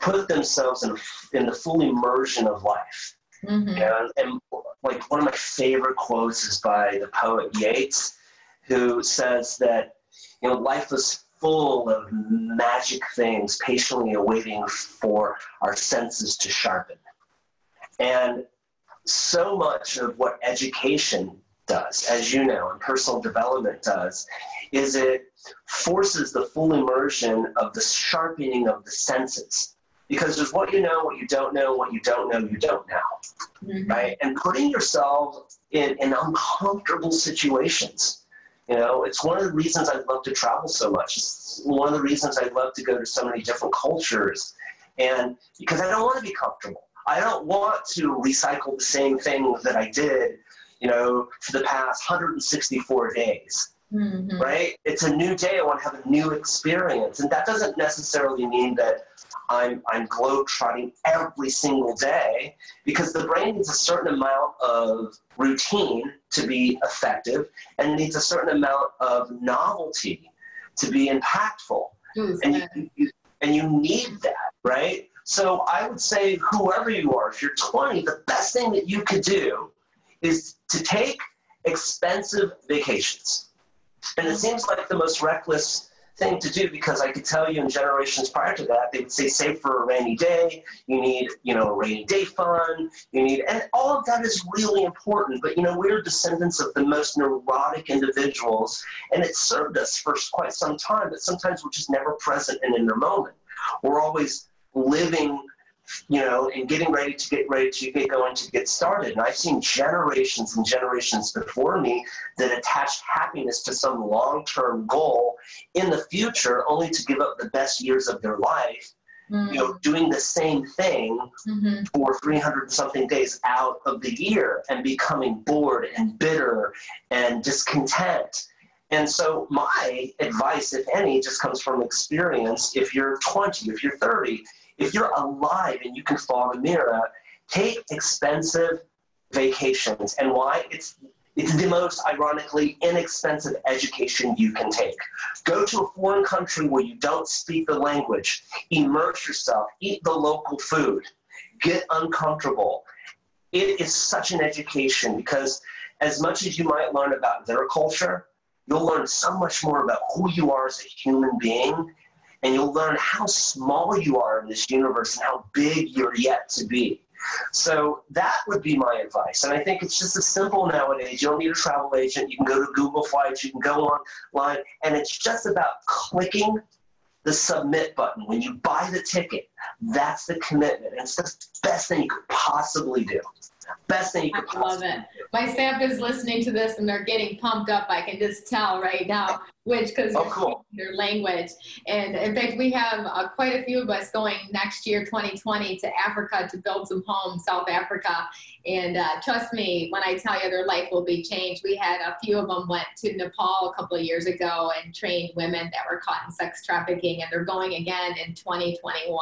put themselves in, in the full immersion of life. Mm-hmm. And, and like one of my favorite quotes is by the poet Yeats, who says that you know life is full of magic things patiently awaiting for our senses to sharpen. And so much of what education does, as you know, and personal development does, is it forces the full immersion of the sharpening of the senses because there's what you know, what you don't know, what you don't know, you don't know, mm-hmm. right? And putting yourself in, in uncomfortable situations. You know, it's one of the reasons I love to travel so much. It's one of the reasons I love to go to so many different cultures. And because I don't want to be comfortable. I don't want to recycle the same thing that I did, you know, for the past 164 days. Mm-hmm. Right? It's a new day. I want to have a new experience. And that doesn't necessarily mean that I'm, I'm globe-trotting every single day because the brain needs a certain amount of routine to be effective and needs a certain amount of novelty to be impactful. Mm-hmm. And, you, you, and you need that, right? So I would say, whoever you are, if you're 20, the best thing that you could do is to take expensive vacations. And it seems like the most reckless thing to do because I could tell you in generations prior to that, they would say save for a rainy day. You need, you know, a rainy day fund. You need, and all of that is really important. But you know, we're descendants of the most neurotic individuals, and it served us for quite some time. But sometimes we're just never present and in the moment. We're always living you know, and getting ready to get ready to get going to get started. And I've seen generations and generations before me that attached happiness to some long term goal in the future, only to give up the best years of their life. Mm. You know, doing the same thing mm-hmm. for 300 something days out of the year and becoming bored and bitter and discontent. And so, my advice, if any, just comes from experience. If you're 20, if you're 30, if you're alive and you can fall in the mirror, take expensive vacations. And why? It's it's the most ironically inexpensive education you can take. Go to a foreign country where you don't speak the language, immerse yourself, eat the local food, get uncomfortable. It is such an education because as much as you might learn about their culture, you'll learn so much more about who you are as a human being and you'll learn how small you are in this universe and how big you're yet to be. So that would be my advice. And I think it's just as simple nowadays. You don't need a travel agent. You can go to Google Flights, you can go online, and it's just about clicking the submit button. When you buy the ticket, that's the commitment. And it's the best thing you could possibly do. Best thing you could I love it. My staff is listening to this and they're getting pumped up. I can just tell right now, which because oh, cool. their language. And in fact, we have uh, quite a few of us going next year, 2020, to Africa to build some homes, South Africa. And uh, trust me when I tell you, their life will be changed. We had a few of them went to Nepal a couple of years ago and trained women that were caught in sex trafficking, and they're going again in 2021.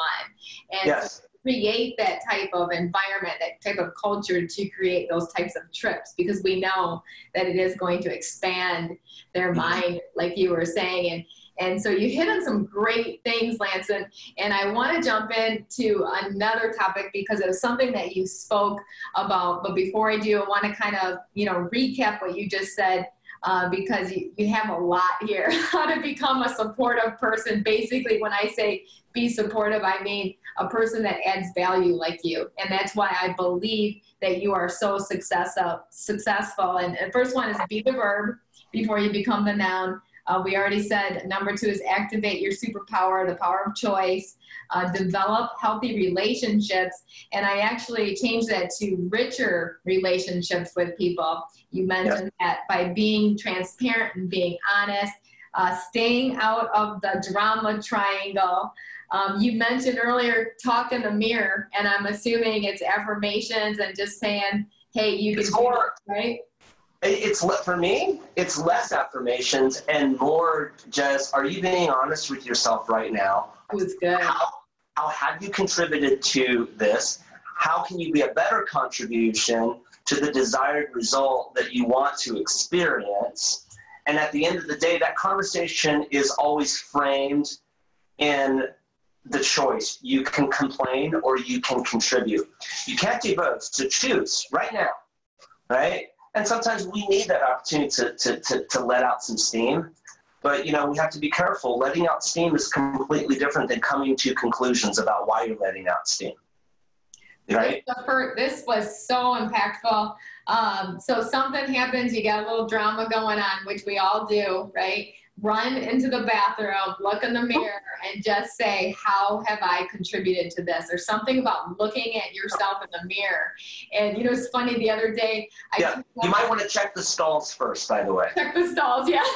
And yes create that type of environment, that type of culture to create those types of trips because we know that it is going to expand their mm-hmm. mind, like you were saying. And and so you hit on some great things, Lanson. And I want to jump into another topic because it was something that you spoke about. But before I do, I want to kind of, you know, recap what you just said uh, because you, you have a lot here. How to become a supportive person. Basically, when I say be supportive, I mean a person that adds value like you. And that's why I believe that you are so successful. successful. And the first one is be the verb before you become the noun. Uh, we already said number two is activate your superpower, the power of choice, uh, develop healthy relationships. And I actually changed that to richer relationships with people. You mentioned that by being transparent and being honest, uh, staying out of the drama triangle. Um, you mentioned earlier talk in the mirror, and I'm assuming it's affirmations and just saying, hey, you can it's do it, right? It's for me. It's less affirmations and more just. Are you being honest with yourself right now? Was good. How, how have you contributed to this? How can you be a better contribution to the desired result that you want to experience? And at the end of the day, that conversation is always framed in the choice. You can complain or you can contribute. You can't do both. So choose right now, right? And sometimes we need that opportunity to, to, to, to let out some steam. But you know, we have to be careful. Letting out steam is completely different than coming to conclusions about why you're letting out steam. Right? This was so impactful. Um, so something happens, you got a little drama going on, which we all do, right? Run into the bathroom, look in the oh. mirror, and just say, How have I contributed to this? There's something about looking at yourself in the mirror. And you know, it's funny, the other day, I yeah, you might want to check the stalls first, by the way. Check the stalls, yeah.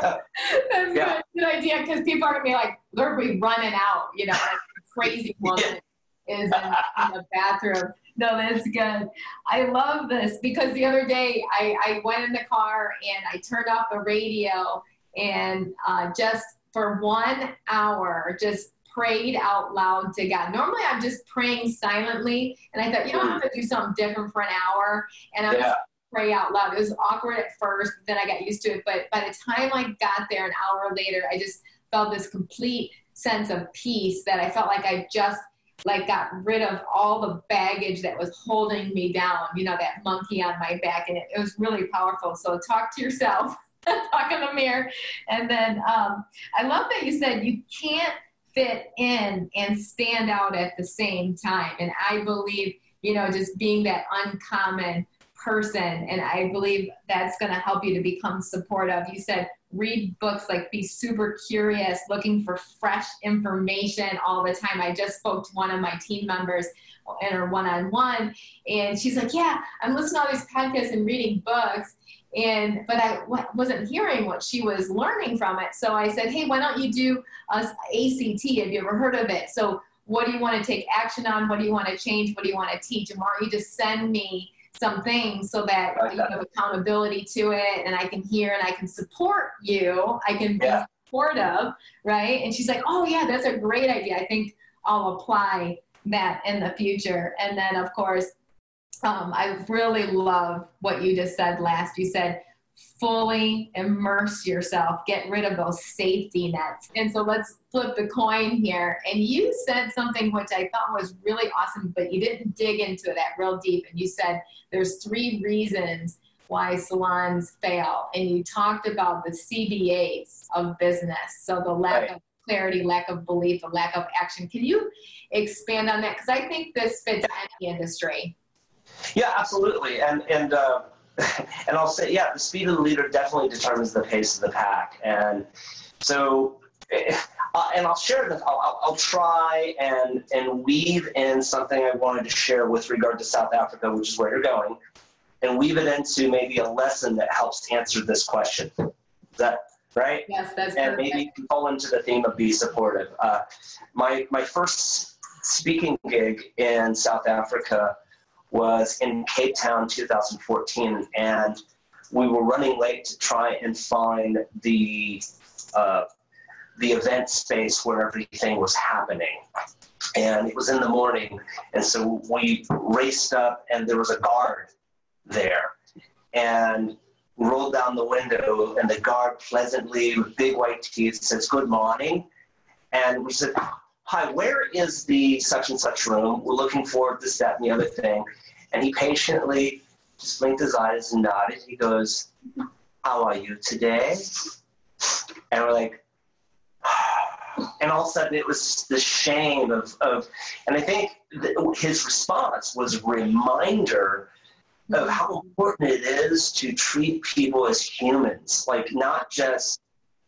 That's yeah. good. good idea because people are gonna be like, they're be running out, you know, like crazy woman yeah. is in, in the bathroom. No, that's good. I love this because the other day I, I went in the car and I turned off the radio and uh, just for one hour just prayed out loud to God. Normally I'm just praying silently and I thought, you know, I'm gonna do something different for an hour and I'm yeah. pray out loud. It was awkward at first, then I got used to it. But by the time I got there an hour later, I just felt this complete sense of peace that I felt like I just like got rid of all the baggage that was holding me down, you know, that monkey on my back. And it, it was really powerful. So talk to yourself, talk in the mirror. And then um, I love that you said you can't fit in and stand out at the same time. And I believe, you know, just being that uncommon person and i believe that's going to help you to become supportive you said read books like be super curious looking for fresh information all the time i just spoke to one of my team members in her one-on-one and she's like yeah i'm listening to all these podcasts and reading books and but I wasn't hearing what she was learning from it. So I said, hey, why don't you do a ACT? Have you ever heard of it? So what do you want to take action on? What do you want to change? What do you want to teach? And why don't you just send me some things so that you have accountability to it and I can hear and I can support you. I can be yeah. supportive, right? And she's like, oh yeah, that's a great idea. I think I'll apply that in the future. And then of course, um, I really love what you just said last. You said fully immerse yourself, get rid of those safety nets. And so let's flip the coin here. And you said something which I thought was really awesome, but you didn't dig into that real deep. And you said there's three reasons why salons fail. And you talked about the CBAs of business. So the lack right. of clarity, lack of belief, the lack of action. Can you expand on that? Because I think this fits any industry. Yeah, absolutely. And and uh, and I'll say, yeah, the speed of the leader definitely determines the pace of the pack. And so, uh, and I'll share. I'll, I'll, I'll, try and and weave in something I wanted to share with regard to South Africa, which is where you're going, and weave it into maybe a lesson that helps answer this question. Is that right? Yes, that's and perfect. maybe fall into the theme of be supportive. Uh, my my first speaking gig in South Africa was in Cape Town 2014, and we were running late to try and find the uh, the event space where everything was happening. And it was in the morning, and so we raced up, and there was a guard there, and rolled down the window, and the guard pleasantly, with big white teeth, says, "Good morning," and we said, hi, where is the such and such room? We're looking for this, that, and the other thing. And he patiently just blinked his eyes and nodded. He goes, how are you today? And we're like, and all of a sudden it was the shame of, of and I think his response was a reminder of how important it is to treat people as humans, like not just,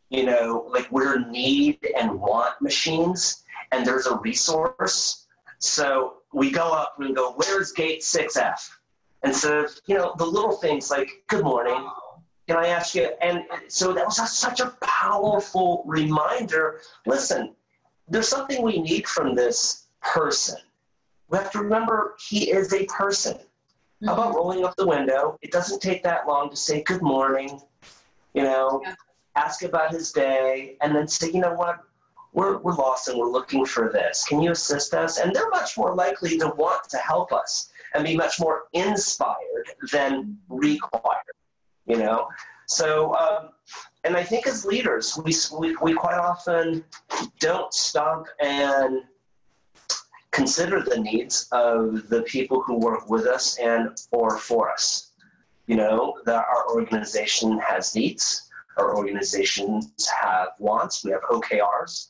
you know, like we're need and want machines, and there's a resource. So we go up and we go, where's gate 6F? And so, you know, the little things like, good morning, can I ask you? And so that was a, such a powerful reminder. Listen, there's something we need from this person. We have to remember he is a person. Mm-hmm. How about mm-hmm. rolling up the window? It doesn't take that long to say good morning, you know, yeah. ask about his day, and then say, you know what, we're, we're lost and we're looking for this. Can you assist us? And they're much more likely to want to help us and be much more inspired than required, you know? So, um, and I think as leaders, we, we, we quite often don't stop and consider the needs of the people who work with us and or for us. You know, that our organization has needs, our organizations have wants, we have OKRs,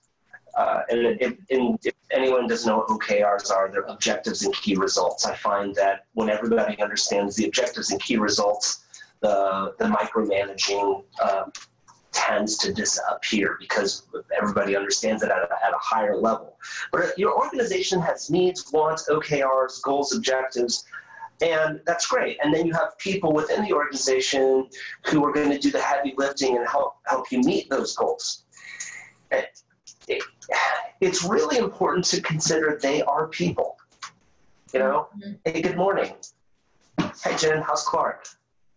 uh, and if, if, anyone doesn't know what OKRs are, they're objectives and key results. I find that when everybody understands the objectives and key results, the, the micromanaging um, tends to disappear because everybody understands it at a, at a higher level. But your organization has needs, wants, OKRs, goals, objectives, and that's great. And then you have people within the organization who are going to do the heavy lifting and help help you meet those goals it, it's really important to consider they are people. You know, mm-hmm. hey, good morning. Hey, Jen, how's Clark?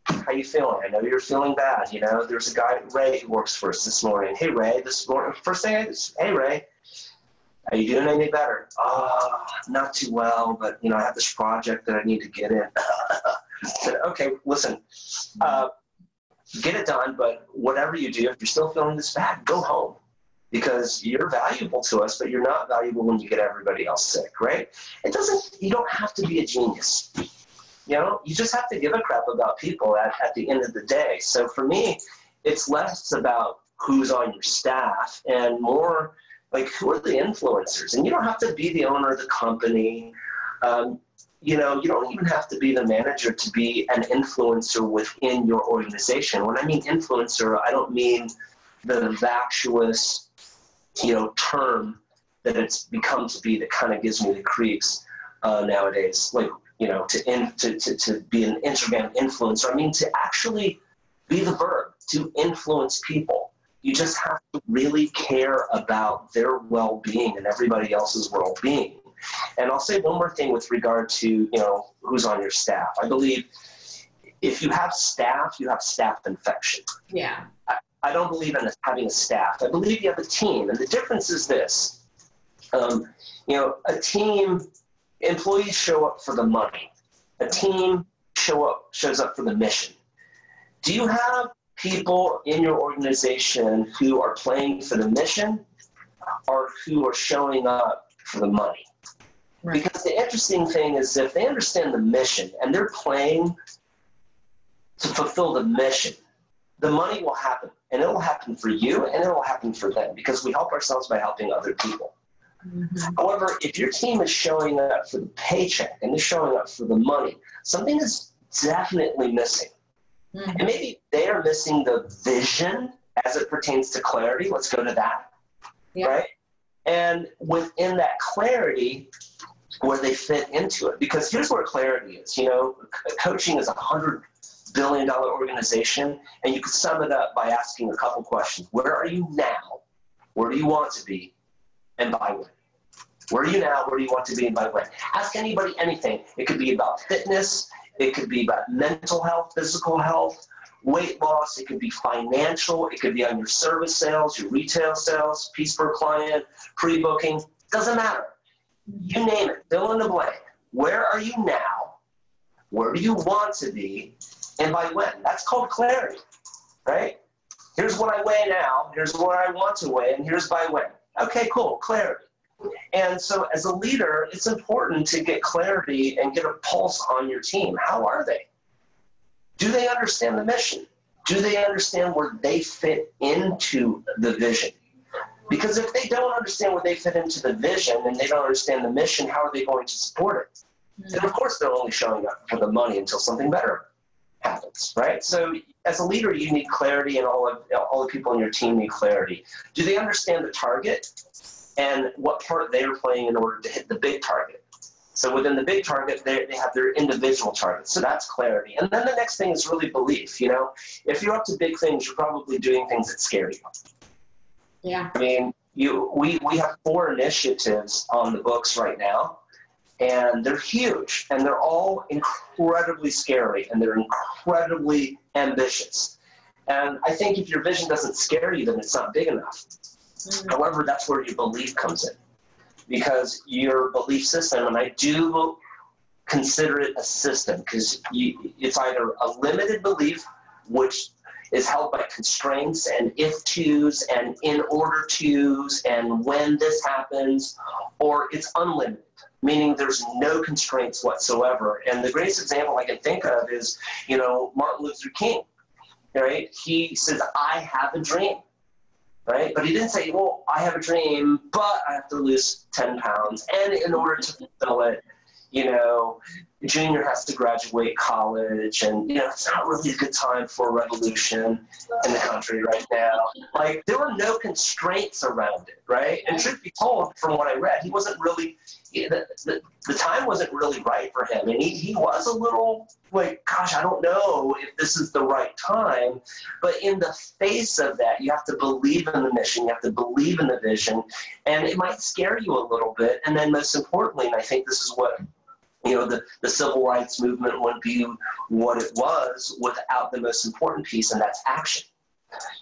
How you feeling? I know you're feeling bad. You know, there's a guy Ray who works for us this morning. Hey, Ray, this morning, first thing I, hey, Ray, are you doing any better? Uh, not too well, but you know, I have this project that I need to get in. said, okay, listen, uh, get it done, but whatever you do, if you're still feeling this bad, go home because you're valuable to us, but you're not valuable when you get everybody else sick, right? It doesn't, you don't have to be a genius. You know, you just have to give a crap about people at, at the end of the day. So for me, it's less about who's on your staff and more like who are the influencers. And you don't have to be the owner of the company. Um, you know, you don't even have to be the manager to be an influencer within your organization. When I mean influencer, I don't mean the vacuous, you know, term that it's become to be that kind of gives me the creeps uh, nowadays. Like, you know, to, in, to, to, to be an Instagram influencer. I mean, to actually be the verb, to influence people. You just have to really care about their well being and everybody else's well being. And I'll say one more thing with regard to, you know, who's on your staff. I believe if you have staff, you have staff infection. Yeah. I, I don't believe in having a staff. I believe you have a team. And the difference is this um, you know, a team, employees show up for the money. A team show up shows up for the mission. Do you have people in your organization who are playing for the mission or who are showing up for the money? Right. Because the interesting thing is if they understand the mission and they're playing to fulfill the mission, the money will happen. And it will happen for you and it will happen for them because we help ourselves by helping other people. Mm-hmm. However, if your team is showing up for the paycheck and they're showing up for the money, something is definitely missing. Mm-hmm. And maybe they are missing the vision as it pertains to clarity. Let's go to that. Yeah. Right? And within that clarity, where they fit into it. Because here's where clarity is. You know, coaching is a hundred billion dollar organization, and you could sum it up by asking a couple questions. Where are you now? Where do you want to be? And by when? Where are you now? Where do you want to be and by when? Ask anybody anything. It could be about fitness, it could be about mental health, physical health, weight loss, it could be financial, it could be on your service sales, your retail sales, piece per client, pre booking. Doesn't matter. You name it, fill in the blank. Where are you now? Where do you want to be? And by when? That's called clarity, right? Here's what I weigh now, here's where I want to weigh, and here's by when. Okay, cool, clarity. And so, as a leader, it's important to get clarity and get a pulse on your team. How are they? Do they understand the mission? Do they understand where they fit into the vision? Because if they don't understand where they fit into the vision and they don't understand the mission, how are they going to support it? And of course, they're only showing up for the money until something better happens, right? So, as a leader, you need clarity, and all of all the people in your team need clarity. Do they understand the target? and what part they are playing in order to hit the big target. So within the big target, they, they have their individual targets. So that's clarity. And then the next thing is really belief. You know, if you're up to big things, you're probably doing things that scare you. Yeah. I mean, you we, we have four initiatives on the books right now, and they're huge, and they're all incredibly scary, and they're incredibly ambitious. And I think if your vision doesn't scare you, then it's not big enough. Mm-hmm. However, that's where your belief comes in. Because your belief system, and I do consider it a system, because it's either a limited belief, which is held by constraints and if tos and in order tos and when this happens, or it's unlimited, meaning there's no constraints whatsoever. And the greatest example I can think of is, you know, Martin Luther King. Right? He says, I have a dream right? But he didn't say, well, I have a dream, but I have to lose 10 pounds. And in order to fulfill it, you know, junior has to graduate college and you know it's not really a good time for a revolution in the country right now. Like there were no constraints around it right? And truth be told from what i read he wasn't really the, the, the time wasn't really right for him. And he, he was a little like gosh i don't know if this is the right time. But in the face of that you have to believe in the mission you have to believe in the vision and it might scare you a little bit. And then most importantly and i think this is what you know, the, the civil rights movement wouldn't be what it was without the most important piece, and that's action.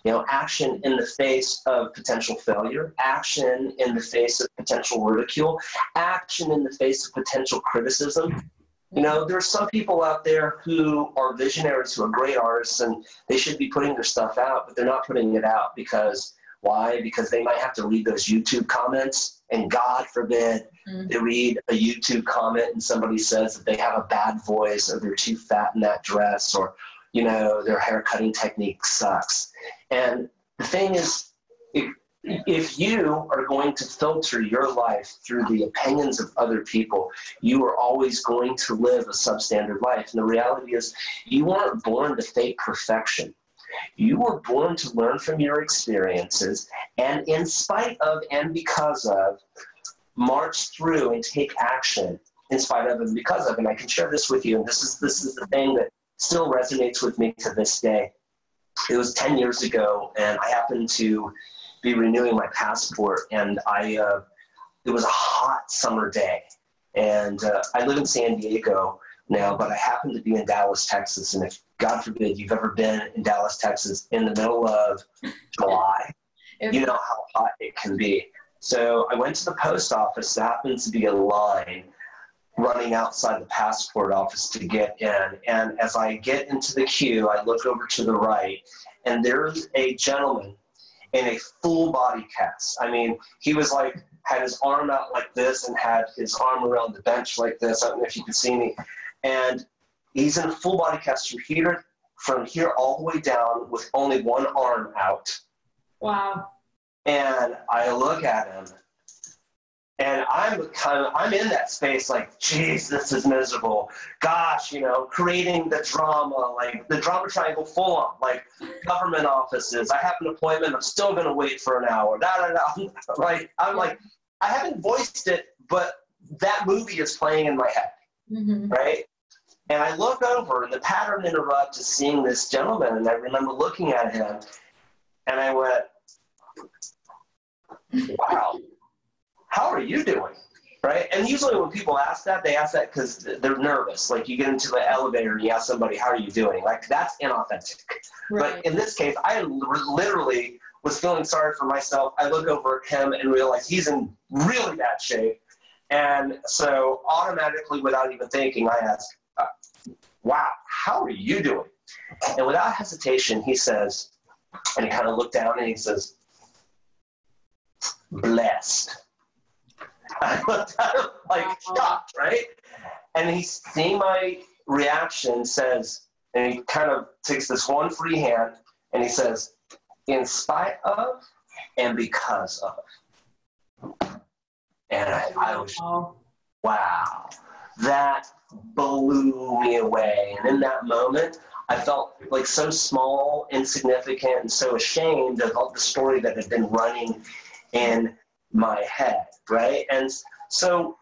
You know, action in the face of potential failure, action in the face of potential ridicule, action in the face of potential criticism. You know, there are some people out there who are visionaries, who are great artists, and they should be putting their stuff out, but they're not putting it out because why? Because they might have to read those YouTube comments, and God forbid mm-hmm. they read a YouTube comment and somebody says that they have a bad voice or they're too fat in that dress or, you know, their hair cutting technique sucks. And the thing is, it, if you are going to filter your life through the opinions of other people, you are always going to live a substandard life. And the reality is, you weren't born to fake perfection. You were born to learn from your experiences, and in spite of and because of, march through and take action in spite of and because of. And I can share this with you. And this is this is the thing that still resonates with me to this day. It was 10 years ago, and I happened to be renewing my passport, and I uh, it was a hot summer day, and uh, I live in San Diego now, but I happen to be in Dallas, Texas, and if God forbid you've ever been in Dallas, Texas, in the middle of July, you know how hot it can be. So I went to the post office. There happens to be a line running outside the passport office to get in. And as I get into the queue, I look over to the right, and there's a gentleman in a full body cast. I mean, he was like, had his arm out like this and had his arm around the bench like this. I don't know if you can see me. And he's in a full body cast from here, from here all the way down with only one arm out. Wow. And I look at him and I'm kind of I'm in that space like, geez, this is miserable. Gosh, you know, creating the drama, like the drama triangle full on, like government offices. I have an appointment, I'm still gonna wait for an hour. Da da da. Like I'm like, I haven't voiced it, but that movie is playing in my head. Mm-hmm. Right? And I look over and the pattern interrupt is seeing this gentleman, and I remember looking at him and I went, Wow how are you doing? Right? And usually when people ask that, they ask that because they're nervous. Like you get into the elevator and you ask somebody, how are you doing? Like that's inauthentic. Right. But in this case, I literally was feeling sorry for myself. I look over at him and realize he's in really bad shape. And so automatically, without even thinking, I ask, wow, how are you doing? And without hesitation, he says, and he kind of looked down and he says, blessed. I looked at him like shocked, right? And he's seeing my reaction, says, and he kind of takes this one free hand and he says, in spite of and because of. And I, I was, wow, that blew me away. And in that moment, I felt like so small, insignificant, and so ashamed of the story that had been running in my head, right? And so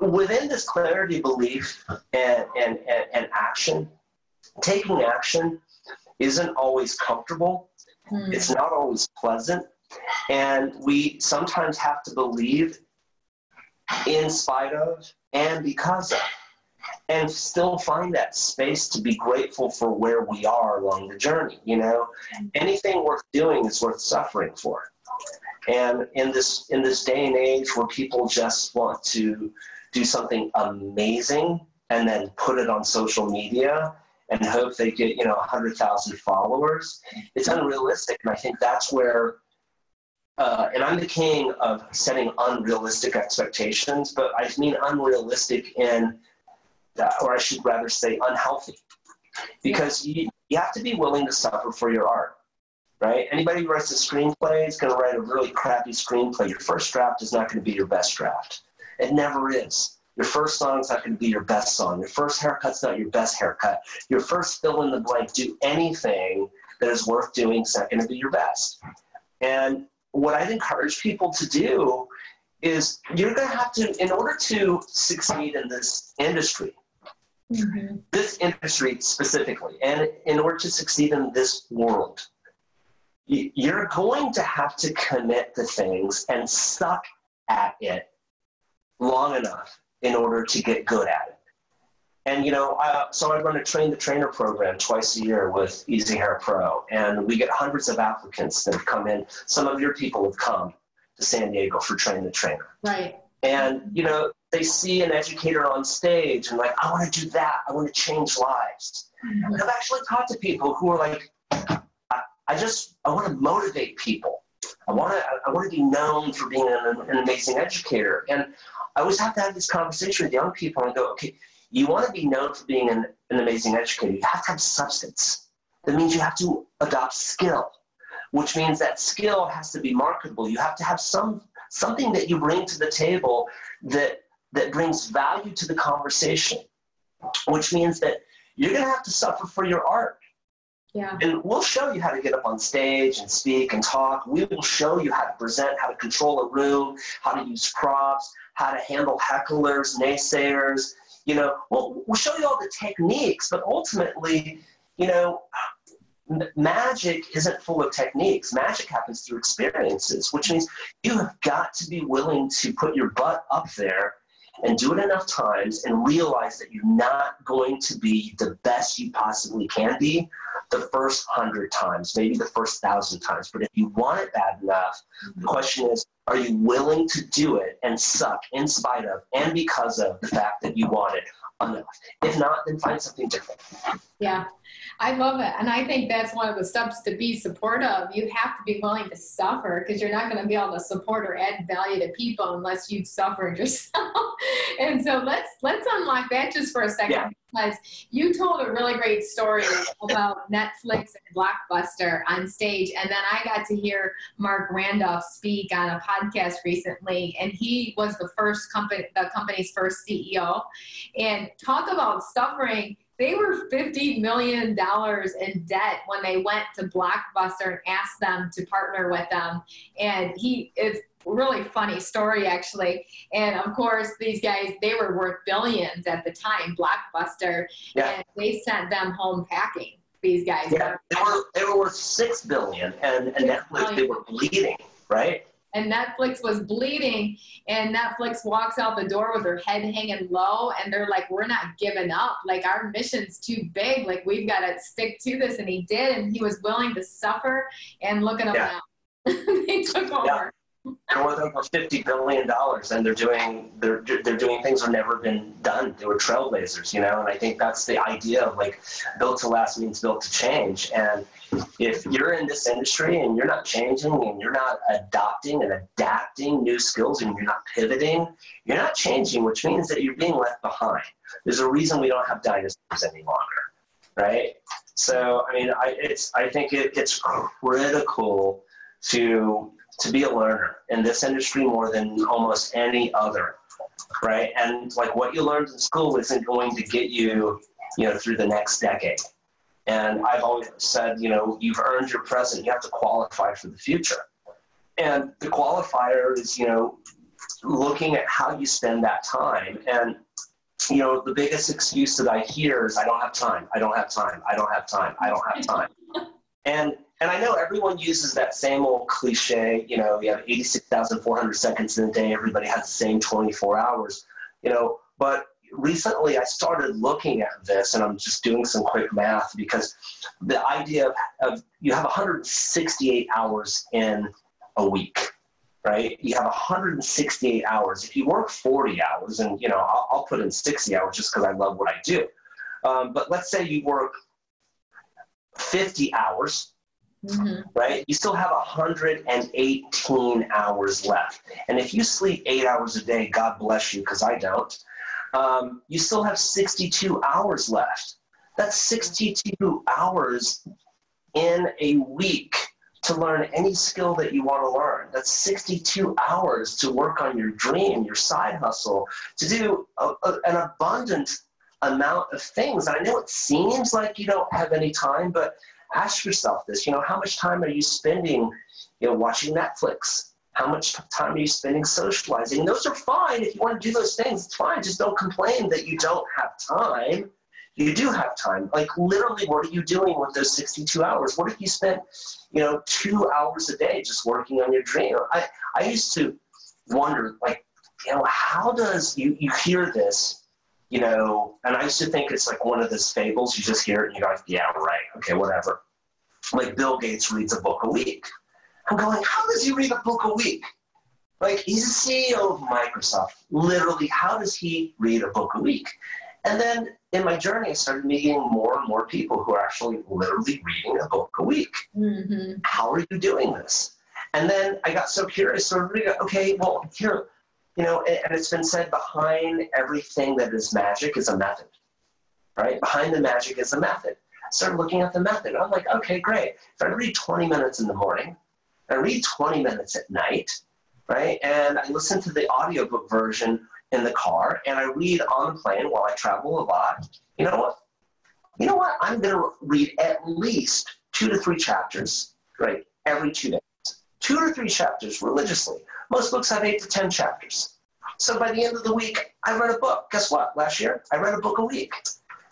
within this clarity belief and, and, and, and action, taking action isn't always comfortable. Mm. It's not always pleasant. And we sometimes have to believe in spite of and because of. And still find that space to be grateful for where we are along the journey. You know, anything worth doing is worth suffering for. And in this in this day and age where people just want to do something amazing and then put it on social media and hope they get you know 100,000 followers, it's unrealistic. And I think that's where uh, and I'm the king of setting unrealistic expectations, but I mean unrealistic in, uh, or I should rather say unhealthy, because you, you have to be willing to suffer for your art right? Anybody who writes a screenplay is going to write a really crappy screenplay. Your first draft is not going to be your best draft. It never is. Your first song is not going to be your best song. Your first haircut's not your best haircut. Your first fill in the blank, do anything that is worth doing is not going to be your best. And what I'd encourage people to do is you're going to have to, in order to succeed in this industry, mm-hmm. this industry specifically, and in order to succeed in this world, you're going to have to commit to things and suck at it long enough in order to get good at it. And you know, uh, so I run a train the trainer program twice a year with EasiHair Pro, and we get hundreds of applicants that have come in. Some of your people have come to San Diego for train the trainer. Right. And you know, they see an educator on stage and like, I want to do that. I want to change lives. Mm-hmm. I've actually talked to people who are like, I just I want to motivate people. I want to I want to be known for being an, an amazing educator. And I always have to have this conversation with young people and go, okay, you want to be known for being an, an amazing educator. You have to have substance. That means you have to adopt skill. which means that skill has to be marketable. You have to have some something that you bring to the table that that brings value to the conversation, which means that you're going to have to suffer for your art. Yeah. And we'll show you how to get up on stage and speak and talk. We will show you how to present, how to control a room, how to use props, how to handle hecklers, naysayers. You know, we'll, we'll show you all the techniques, but ultimately, you know, magic isn't full of techniques. Magic happens through experiences, which means you have got to be willing to put your butt up there and do it enough times and realize that you're not going to be the best you possibly can be the first hundred times, maybe the first thousand times. But if you want it bad enough, the mm-hmm. question is, are you willing to do it and suck in spite of and because of the fact that you want it enough? If not, then find something different. Yeah. I love it. And I think that's one of the steps to be supportive. You have to be willing to suffer because you're not going to be able to support or add value to people unless you've suffered yourself. and so let's let's unlock that just for a second yeah. Because you told a really great story about Netflix and Blockbuster on stage. And then I got to hear Marc Randolph speak on a podcast recently, and he was the first company the company's first CEO. And talk about suffering they were $50 million in debt when they went to Blockbuster and asked them to partner with them. And he, it's really funny story actually. And of course, these guys, they were worth billions at the time, Blockbuster. Yeah. And they sent them home packing. These guys. Yeah, they were, they were worth six billion, and, and Netflix, they were bleeding, right? And Netflix was bleeding and Netflix walks out the door with her head hanging low and they're like we're not giving up. Like our mission's too big. Like we've got to stick to this. And he did and he was willing to suffer and look at him yeah. now. They took over. Yeah they're worth over fifty billion dollars, and they're doing they're they're doing things that have never been done. They were trailblazers, you know, and I think that's the idea of like built to last means built to change. And if you're in this industry and you're not changing and you're not adopting and adapting new skills and you're not pivoting, you're not changing, which means that you're being left behind. There's a reason we don't have dinosaurs any longer, right? So I mean, I it's I think it, it's critical to to be a learner in this industry more than almost any other, right? And like what you learned in school isn't going to get you, you know, through the next decade. And I've always said, you know, you've earned your present, you have to qualify for the future. And the qualifier is, you know, looking at how you spend that time. And, you know, the biggest excuse that I hear is, I don't have time, I don't have time, I don't have time, I don't have time. And and I know everyone uses that same old cliche, you know, you have 86,400 seconds in a day, everybody has the same 24 hours, you know, but recently I started looking at this and I'm just doing some quick math because the idea of, of you have 168 hours in a week, right? You have 168 hours. If you work 40 hours, and you know, I'll, I'll put in 60 hours just because I love what I do. Um, but let's say you work 50 hours, Mm-hmm. right? You still have 118 hours left. And if you sleep eight hours a day, God bless you, because I don't, um, you still have 62 hours left. That's 62 hours in a week to learn any skill that you want to learn. That's 62 hours to work on your dream, your side hustle, to do a, a, an abundant amount of things. I know it seems like you don't have any time, but ask yourself this, you know, how much time are you spending, you know, watching Netflix? How much time are you spending socializing? Those are fine. If you want to do those things, it's fine. Just don't complain that you don't have time. You do have time. Like literally, what are you doing with those 62 hours? What if you spent, you know, two hours a day just working on your dream? I, I used to wonder, like, you know, how does you, you hear this you know, and I used to think it's like one of those fables. You just hear it and you're like, yeah, right, okay, whatever. Like Bill Gates reads a book a week. I'm going, how does he read a book a week? Like he's the CEO of Microsoft. Literally, how does he read a book a week? And then in my journey, I started meeting more and more people who are actually literally reading a book a week. Mm-hmm. How are you doing this? And then I got so curious. So okay, well, here, you know, and it's been said behind everything that is magic is a method, right? Behind the magic is a method. I started looking at the method. I'm like, okay, great. If I read 20 minutes in the morning, I read 20 minutes at night, right? And I listen to the audiobook version in the car and I read on the plane while I travel a lot. You know what? You know what? I'm going to read at least two to three chapters, right, every two days. Two to three chapters religiously. Most books have eight to 10 chapters. So by the end of the week, I read a book. Guess what? Last year, I read a book a week.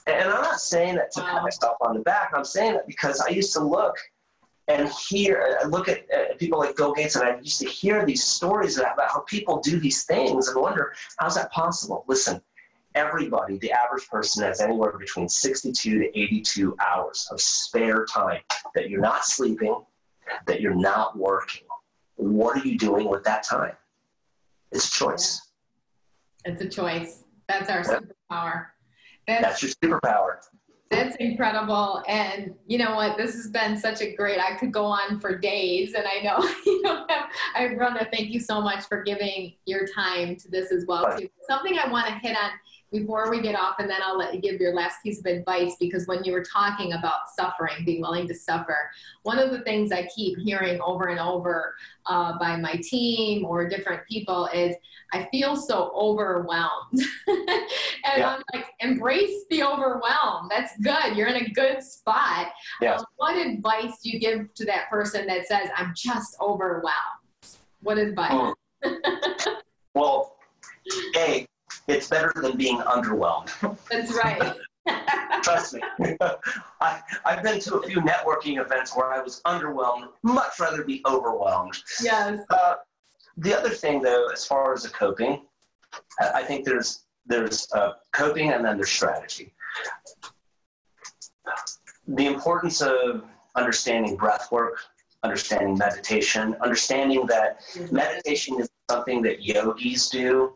And I'm not saying that to pat myself on the back. I'm saying that because I used to look and hear, I look at, at people like Bill Gates, and I used to hear these stories about how people do these things and wonder, how's that possible? Listen, everybody, the average person, has anywhere between 62 to 82 hours of spare time that you're not sleeping, that you're not working. What are you doing with that time? It's a choice. It's a choice. That's our superpower. That's, That's your superpower. That's incredible. And you know what? This has been such a great, I could go on for days. And I know you don't I want to thank you so much for giving your time to this as well, too. Something I want to hit on before we get off, and then I'll let you give your last piece of advice because when you were talking about suffering, being willing to suffer, one of the things I keep hearing over and over uh, by my team or different people is I feel so overwhelmed. and yeah. I'm like, embrace the overwhelm. That's good. You're in a good spot. Yeah. Um, what advice do you give to that person that says, I'm just overwhelmed? What advice? Mm. well, A, it's better than being underwhelmed. That's right. Trust me. I, I've been to a few networking events where I was underwhelmed. Much rather be overwhelmed. Yes. Uh, the other thing, though, as far as the coping, I think there's there's uh, coping and then there's strategy. The importance of understanding breath work, understanding meditation, understanding that meditation is something that yogis do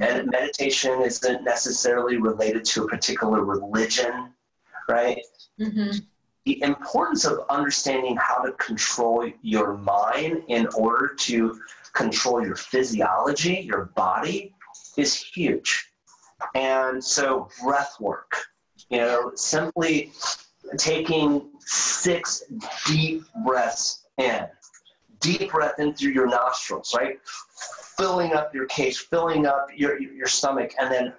and meditation isn't necessarily related to a particular religion, right? Mm-hmm. The importance of understanding how to control your mind in order to control your physiology, your body, is huge. And so, breath work, you know, simply taking six deep breaths in, deep breath in through your nostrils, right? filling up your case, filling up your, your stomach, and then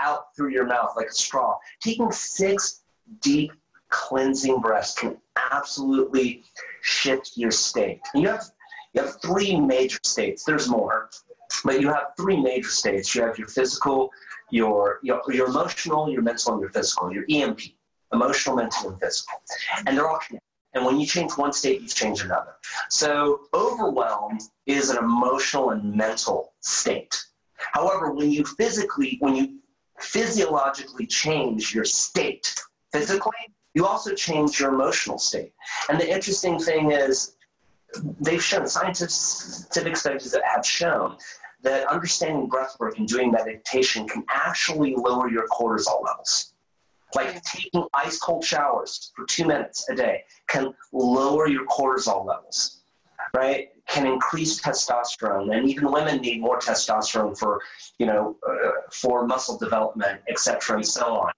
out through your mouth like a straw. Taking six deep cleansing breaths can absolutely shift your state. you have you have three major states. There's more, but you have three major states. You have your physical, your your, your emotional, your mental, and your physical. Your EMP, emotional, mental, and physical, and they're all connected. And when you change one state, you change another. So overwhelm is an emotional and mental state. However, when you physically, when you physiologically change your state physically, you also change your emotional state. And the interesting thing is, they've shown, scientific studies that have shown that understanding breath work and doing meditation can actually lower your cortisol levels like taking ice cold showers for two minutes a day can lower your cortisol levels, right? Can increase testosterone, and even women need more testosterone for, you know, uh, for muscle development, etc., and so on.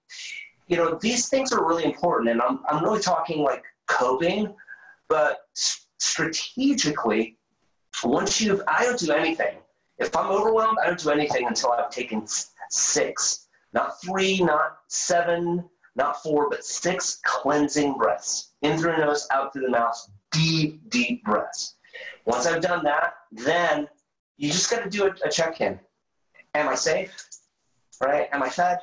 You know, these things are really important, and I'm I'm really talking like coping, but strategically, once you've, I don't do anything. If I'm overwhelmed, I don't do anything until I've taken six not three, not seven, not four, but six cleansing breaths. In through the nose, out through the mouth, deep, deep breaths. Once I've done that, then you just got to do a, a check in. Am I safe? Right? Am I fed?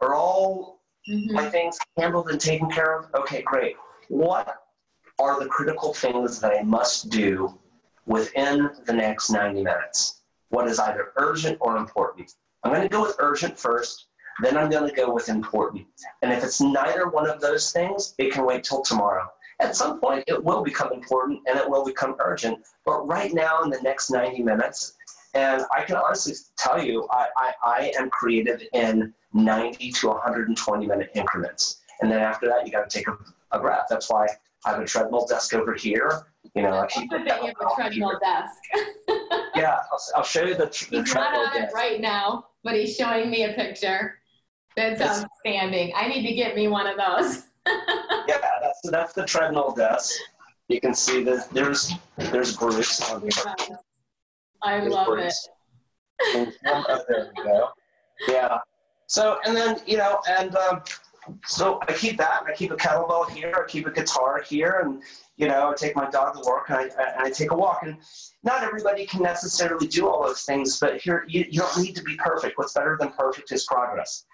Are all mm-hmm. my things handled and taken care of? Okay, great. What are the critical things that I must do within the next 90 minutes? What is either urgent or important? I'm going to go with urgent first then I'm going to go with important. And if it's neither one of those things, it can wait till tomorrow. At some point, it will become important and it will become urgent. But right now, in the next 90 minutes, and I can honestly tell you, I, I, I am creative in 90 to 120 minute increments. And then after that, you got to take a, a breath. That's why I have a treadmill desk over here. You know, I keep it a treadmill desk. yeah, I'll, I'll, show you the, the he's treadmill not on desk. it right now, but he's showing me a picture. That's outstanding. I need to get me one of those. yeah, that's that's the treadmill desk. You can see that there's there's Bruce. I there's love it. oh, there we go. Yeah. So and then you know and um, so I keep that. I keep a kettlebell here. I keep a guitar here, and you know, I take my dog to work and I, and I take a walk. And not everybody can necessarily do all those things, but here you, you don't need to be perfect. What's better than perfect is progress.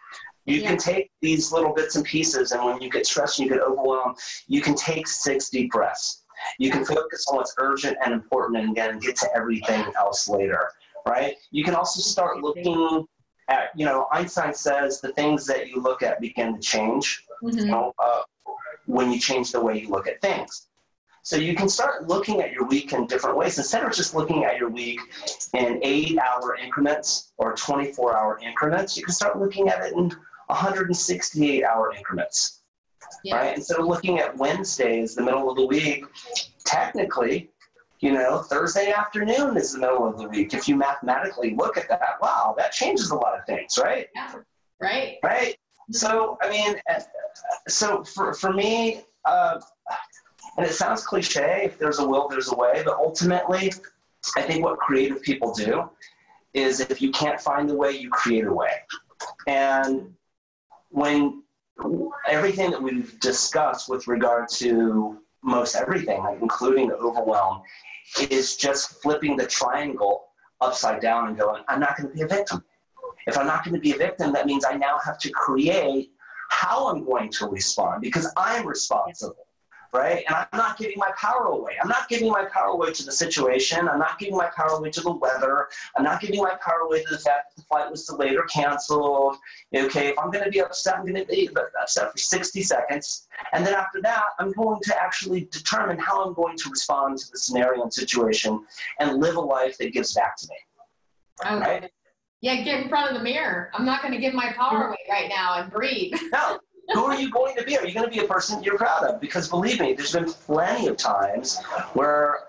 You yeah. can take these little bits and pieces, and when you get stressed and you get overwhelmed, you can take six deep breaths. You can focus on what's urgent and important, and again, get to everything else later, right? You can also start looking at, you know, Einstein says the things that you look at begin to change mm-hmm. you know, uh, when you change the way you look at things. So you can start looking at your week in different ways. Instead of just looking at your week in eight hour increments or 24 hour increments, you can start looking at it in 168 hour increments. Yeah. Right? Instead of looking at Wednesday as the middle of the week, technically, you know, Thursday afternoon is the middle of the week. If you mathematically look at that, wow, that changes a lot of things, right? Yeah. Right. Right. So, I mean, uh, so for, for me, uh, and it sounds cliche if there's a will, there's a way, but ultimately, I think what creative people do is if you can't find the way, you create a way. And when everything that we've discussed with regard to most everything, including the overwhelm, is just flipping the triangle upside down and going, I'm not going to be a victim. If I'm not going to be a victim, that means I now have to create how I'm going to respond because I'm responsible right? And I'm not giving my power away. I'm not giving my power away to the situation. I'm not giving my power away to the weather. I'm not giving my power away to the fact that the flight was delayed or canceled. Okay, if I'm going to be upset, I'm going to be upset for 60 seconds. And then after that, I'm going to actually determine how I'm going to respond to the scenario and situation and live a life that gives back to me. Okay. Right? Yeah, get in front of the mirror. I'm not going to give my power mm-hmm. away right now and breathe. no, who are you going to be? Are you going to be a person you're proud of? Because believe me, there's been plenty of times where,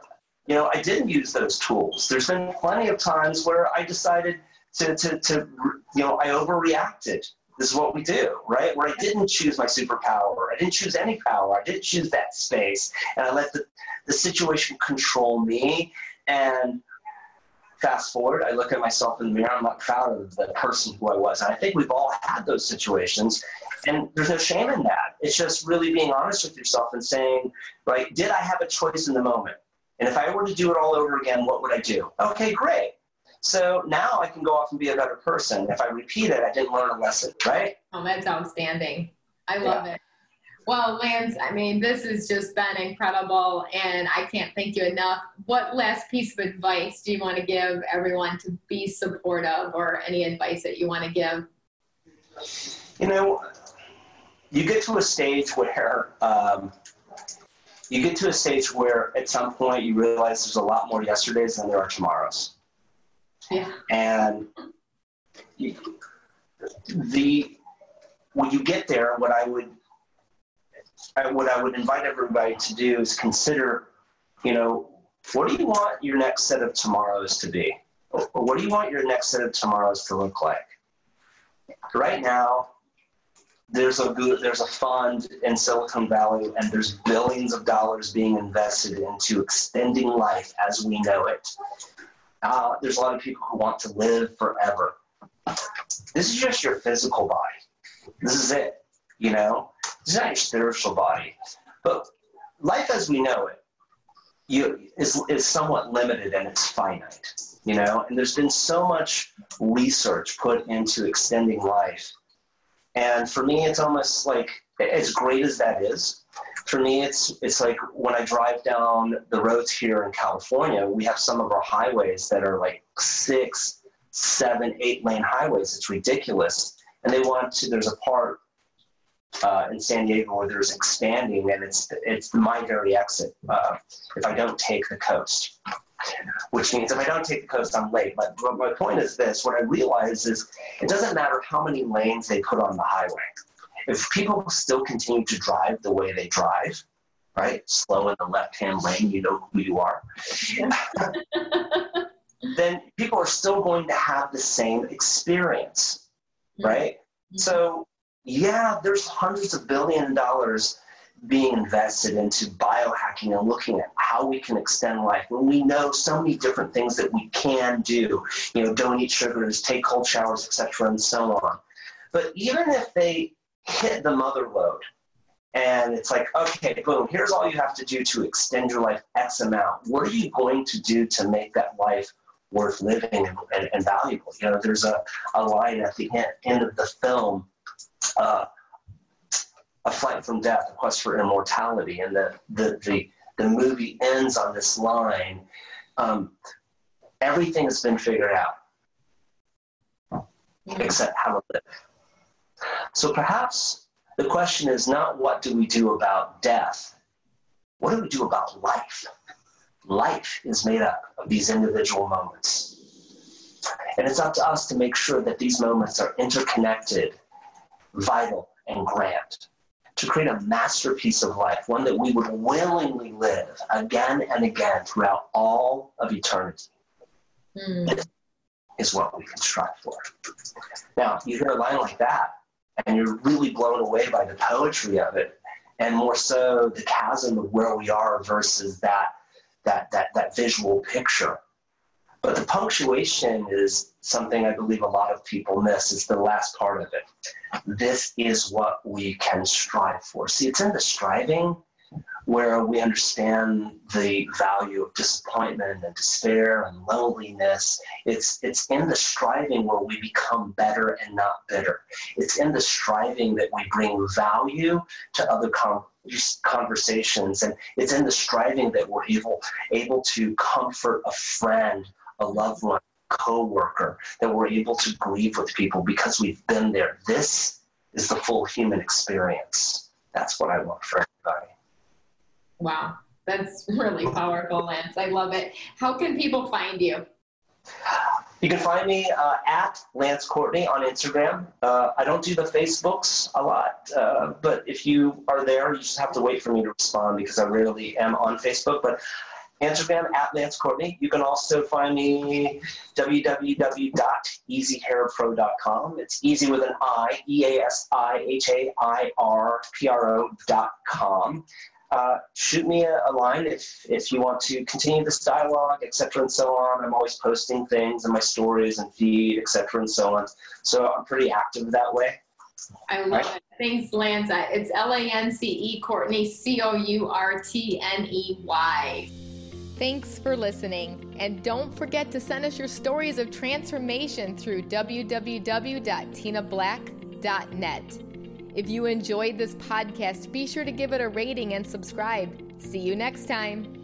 you know, I didn't use those tools. There's been plenty of times where I decided to, to, to you know, I overreacted. This is what we do, right? Where I didn't choose my superpower. I didn't choose any power. I didn't choose that space. And I let the, the situation control me. And fast forward, I look at myself in the mirror. I'm not proud of the person who I was. And I think we've all had those situations. And there's no shame in that. It's just really being honest with yourself and saying, right, did I have a choice in the moment? And if I were to do it all over again, what would I do? Okay, great. So now I can go off and be a better person. If I repeat it, I didn't learn a lesson, right? Oh, that's outstanding. I love yeah. it. Well, Lance, I mean, this has just been incredible, and I can't thank you enough. What last piece of advice do you want to give everyone to be supportive, or any advice that you want to give? You know, you get to a stage where um, you get to a stage where at some point you realize there's a lot more yesterdays than there are tomorrows. Yeah. And you, the when you get there, what I would I, what I would invite everybody to do is consider, you know, what do you want your next set of tomorrows to be? What do you want your next set of tomorrows to look like? Right now, there's a good, there's a fund in Silicon Valley, and there's billions of dollars being invested into extending life as we know it. Uh, there's a lot of people who want to live forever. This is just your physical body. This is it. You know, is not your spiritual body. But life as we know it, you is is somewhat limited and it's finite. You know, and there's been so much research put into extending life and for me, it's almost like as great as that is. For me, it's it's like when I drive down the roads here in California, we have some of our highways that are like six, seven, eight lane highways. It's ridiculous. And they want to. There's a part uh, in San Diego where there's expanding, and it's it's my very exit. Uh, if I don't take the coast, which means if I don't take the coast, I'm late. But, my point is this what I realize is it doesn't matter how many lanes they put on the highway. If people still continue to drive the way they drive, right, slow in the left hand lane, you know who you are, then people are still going to have the same experience, right? Mm-hmm. So yeah, there's hundreds of billion dollars being invested into biohacking and looking at how we can extend life. When we know so many different things that we can do you know don't eat sugars take cold showers etc and so on. But even if they hit the mother lode and it's like okay boom here's all you have to do to extend your life x amount what are you going to do to make that life worth living and, and, and valuable? You know there's a, a line at the end, end of the film uh, a flight from death, a quest for immortality, and the the the, the movie ends on this line: um, everything has been figured out except how to live. So perhaps the question is not what do we do about death? What do we do about life? Life is made up of these individual moments. And it's up to us to make sure that these moments are interconnected, vital, and grand to create a masterpiece of life, one that we would willingly live again and again throughout all of eternity. Mm. Is what we can strive for. Now, you hear a line like that, and you're really blown away by the poetry of it, and more so the chasm of where we are versus that that that that visual picture. But the punctuation is something I believe a lot of people miss. It's the last part of it this is what we can strive for. See, it's in the striving where we understand the value of disappointment and despair and loneliness. It's, it's in the striving where we become better and not bitter. It's in the striving that we bring value to other com- conversations. And it's in the striving that we're able, able to comfort a friend, a loved one, coworker, that we're able to grieve with people because we've been there. This is the full human experience. That's what I want for everybody. Wow, that's really powerful, Lance. I love it. How can people find you? You can find me uh, at Lance Courtney on Instagram. Uh, I don't do the Facebooks a lot, uh, but if you are there, you just have to wait for me to respond because I rarely am on Facebook. But Instagram at Lance Courtney. You can also find me www.easihairpro.com. It's easy with an I, E A S I H A I R P R O.com. Uh, shoot me a, a, line if, if you want to continue this dialogue, etc., and so on. I'm always posting things in my stories and feed, etc., and so on. So I'm pretty active that way. I love right? it. Thanks, Lance. It's L A N C E Courtney, C O U R T N E Y. Thanks for listening. And don't forget to send us your stories of transformation through www.tinablack.net. If you enjoyed this podcast, be sure to give it a rating and subscribe. See you next time.